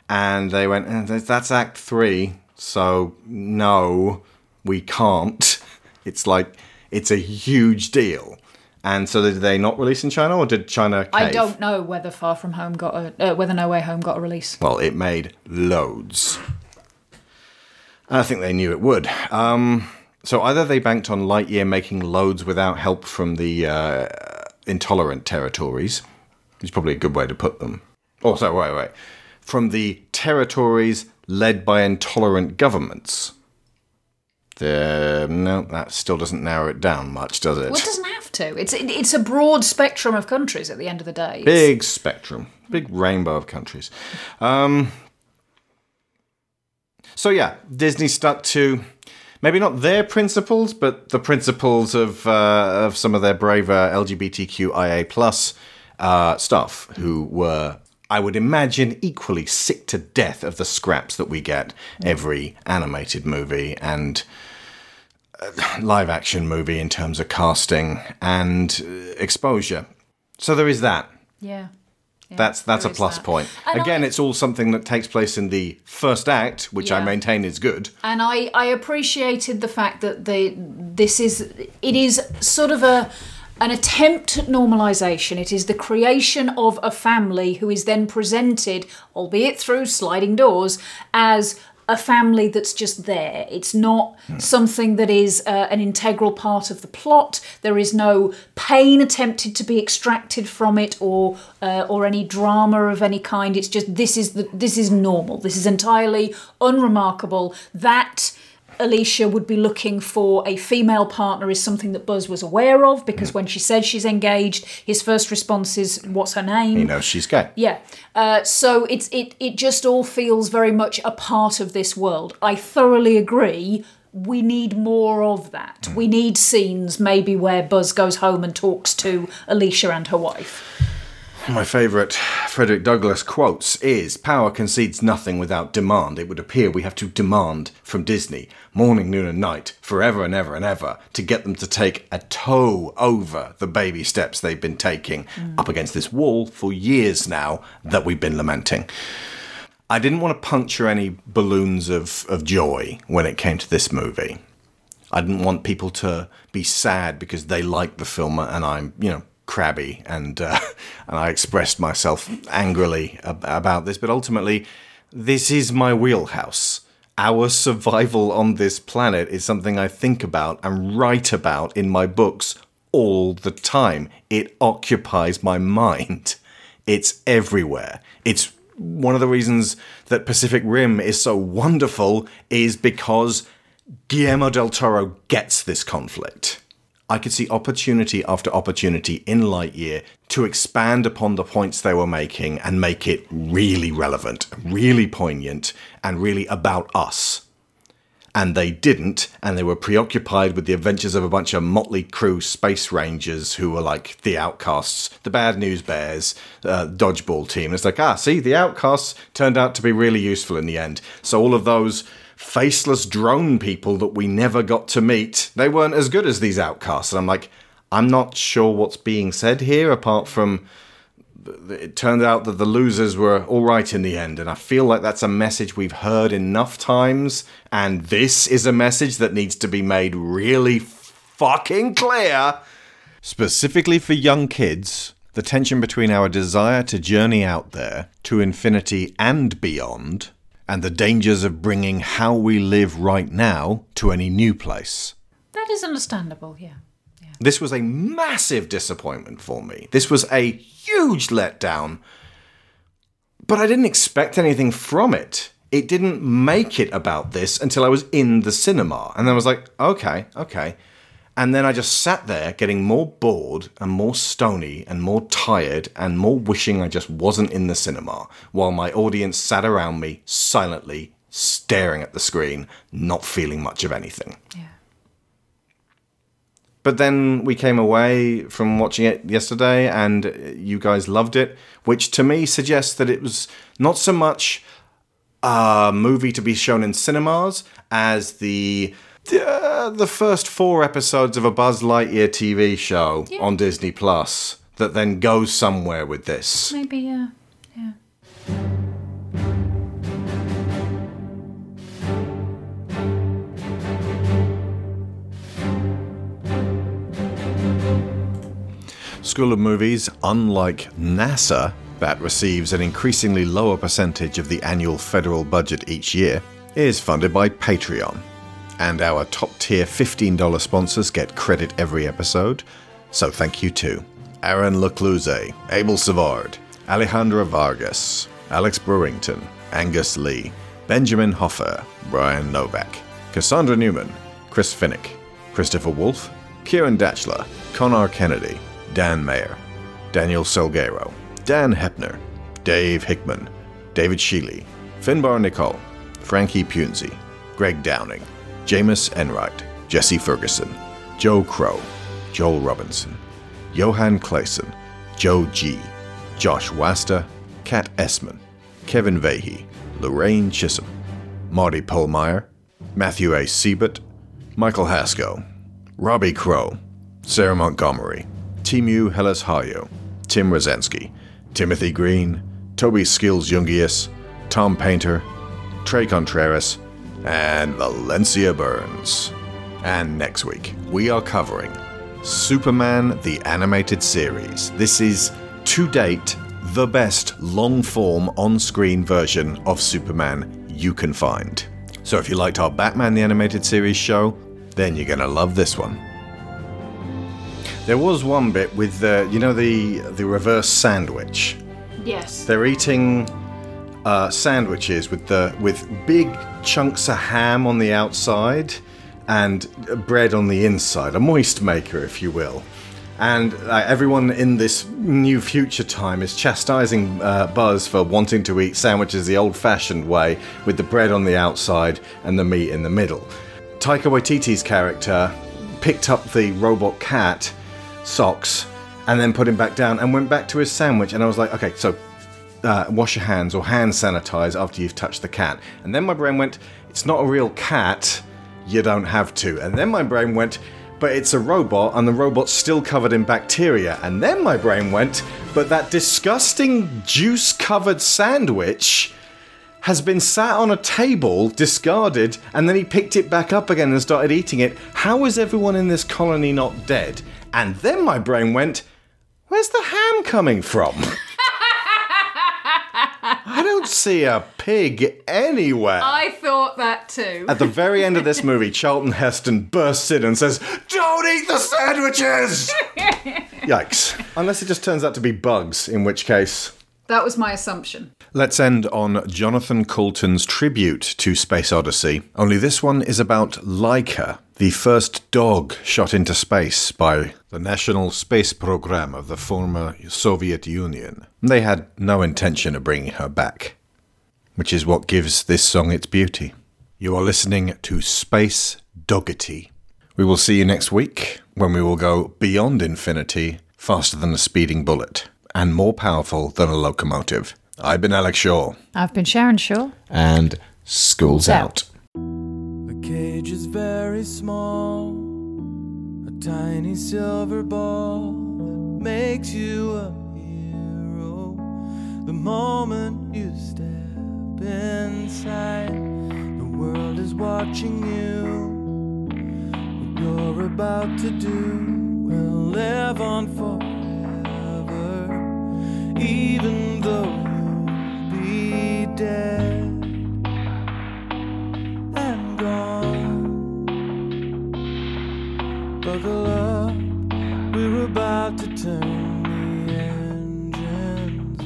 And they went, "Eh, that's Act Three, so no, we can't. It's like it's a huge deal. And so did they not release in China, or did China? Cave? I don't know whether Far From Home got a uh, whether No Way Home got a release. Well, it made loads. I think they knew it would. Um, so either they banked on Lightyear making loads without help from the uh, intolerant territories, which is probably a good way to put them. Oh, sorry, wait, wait. From the territories led by intolerant governments. The, no, that still doesn't narrow it down much, does it? Well, it doesn't have to. It's it, it's a broad spectrum of countries. At the end of the day, It's- Big spectrum, big rainbow of countries. Um, so yeah, Disney stuck to maybe not their principles, but the principles of uh, of some of their braver LGBTQIA plus uh, staff who were. I would imagine equally sick to death of the scraps that we get every animated movie and uh, live action movie in terms of casting and exposure. So there is that. yeah. That's that's a plus that. point. And Again, I- it's all something that takes place in the first act, which I maintain is good. and I, I appreciated the fact that the this is it is sort of a an attempt at normalization. It is the creation of a family who is then presented, albeit through sliding doors, as a family that's just there. It's not something that is uh, an integral part of the plot. There is no pain attempted to be extracted from it, or uh, or any drama of any kind. It's just this is the this is normal. This is entirely unremarkable. That Alisha would be looking for a female partner is something that Buzz was aware of because when she said she's engaged, his first response is, "What's her name?" He knows she's gay. Yeah. Uh, so it's it it just all feels very much a part of this world. I thoroughly agree. We need more of that. We need scenes maybe where Buzz goes home and talks to Alisha and her wife. My favourite Frederick Douglass quotes is Power concedes nothing without demand. It would appear we have to demand from Disney, morning, noon, and night, forever and ever and ever, to get them to take a toe over the baby steps they've been taking up against this wall for years now that we've been lamenting. I didn't want to puncture any balloons of, of joy when it came to this movie. I didn't want people to be sad because they like the film and I'm, you know, crabby and uh, and I expressed myself angrily ab- about this. But ultimately, this is my wheelhouse. Our survival on this planet is something I think about and write about in my books all the time. It occupies my mind. It's everywhere. It's one of the reasons that Pacific Rim is so wonderful is because Guillermo del Toro gets this conflict. I could see opportunity after opportunity in Lightyear to expand upon the points they were making and make it really relevant, really poignant, and really about us. And they didn't, and they were preoccupied with the adventures of a bunch of motley crew space rangers who were like the outcasts, the bad news bears, uh, dodgeball team. It's like, ah, see, the outcasts turned out to be really useful in the end. So all of those faceless drone people that we never got to meet, they weren't as good as these outcasts. And I'm like, I'm not sure what's being said here apart from it turned out that the losers were all right in the end. And I feel like that's a message we've heard enough times. And this is a message that needs to be made really fucking clear. Specifically for young kids, the tension between our desire to journey out there to infinity and beyond, and the dangers of bringing how we live right now to any new place. That is understandable, yeah. This was a massive disappointment for me. This was a huge letdown. But I didn't expect anything from it. It didn't make it about this until I was in the cinema. And then I was like, okay, okay. And then I just sat there getting more bored and more stony and more tired and more wishing I just wasn't in the cinema while my audience sat around me silently staring at the screen, not feeling much of anything. Yeah. But then we came away from watching it yesterday and you guys loved it, which to me suggests that it was not so much a movie to be shown in cinemas as the uh, the first four episodes of a Buzz Lightyear TV show on Disney Plus that then goes somewhere with this. Maybe, yeah. Yeah. School of Movies, unlike NASA, that receives an increasingly lower percentage of the annual federal budget each year, is funded by Patreon. And our top tier $15 sponsors get credit every episode, so thank you to Aaron Lecluse, Abel Savard, Alejandra Vargas, Alex Burrington, Angus Lee, Benjamin Hoffer, Brian Novak, Cassandra Newman, Chris Finnick, Christopher Wolf, Kieran Datchler, Connor Kennedy, Dan Mayer, Daniel Salguero, Dan Hepner, Dave Hickman, David Sheely, Finbar Nicole, Frankie Punzi, Greg Downing, Jameis Enright, Jesse Ferguson, Joe Crow, Joel Robinson, Johan Clayson, Joe G, Josh Waster, Kat Essman, Kevin Vahey, Lorraine Chisholm, Marty Polmeyer, Matthew A. Siebert, Michael Haskell, Robbie Crow, Sarah Montgomery, Timu Hellas Hayo, Tim Rozensky, Timothy Green, Toby Skills Jungius, Tom Painter, Trey Contreras, and Valencia Burns. And next week, we are covering Superman the Animated Series. This is, to date, the best long form on screen version of Superman you can find. So if you liked our Batman the Animated Series show, then you're gonna love this one. There was one bit with the, you know, the the reverse sandwich. Yes. They're eating uh, sandwiches with the with big chunks of ham on the outside and bread on the inside, a moist maker, if you will. And uh, everyone in this new future time is chastising uh, Buzz for wanting to eat sandwiches the old-fashioned way, with the bread on the outside and the meat in the middle. Taika Waititi's character picked up the robot cat Sox and then put him back down and went back to his sandwich. And I was like, okay, so uh, wash your hands or hand sanitize after you've touched the cat. And then my brain went, it's not a real cat, you don't have to. And then my brain went, but it's a robot and the robot's still covered in bacteria. And then my brain went, but that disgusting juice covered sandwich has been sat on a table, discarded, and then he picked it back up again and started eating it. How is everyone in this colony not dead? And then my brain went, where's the ham coming from? Don't see a pig anywhere. I thought that too. At the very end of this movie, Charlton Heston bursts in and says, Don't eat the sandwiches! Yikes. Unless it just turns out to be bugs, in which case, That was my assumption. Let's end on Jonathan Coulton's tribute to Space Oddity, only this one is about Laika, the first dog shot into space by the National Space Program of the former Soviet Union. They had no intention of bringing her back, which is what gives this song its beauty. You are listening to Space Doggity. We will see you next week when we will go beyond infinity, faster than a speeding bullet, and more powerful than a locomotive. I've been Alex Shaw, I've been Sharon Shaw. and school's out. The cage is very small, a tiny silver ball that makes you a hero. The moment you step inside, the world is watching you. What you're about to do will live on forever, even though you'll be dead and gone. Buckle up, we're about to turn the engines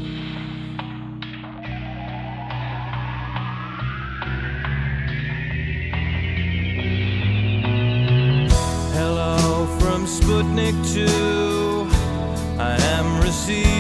Hello from Sputnik 2. I am receiving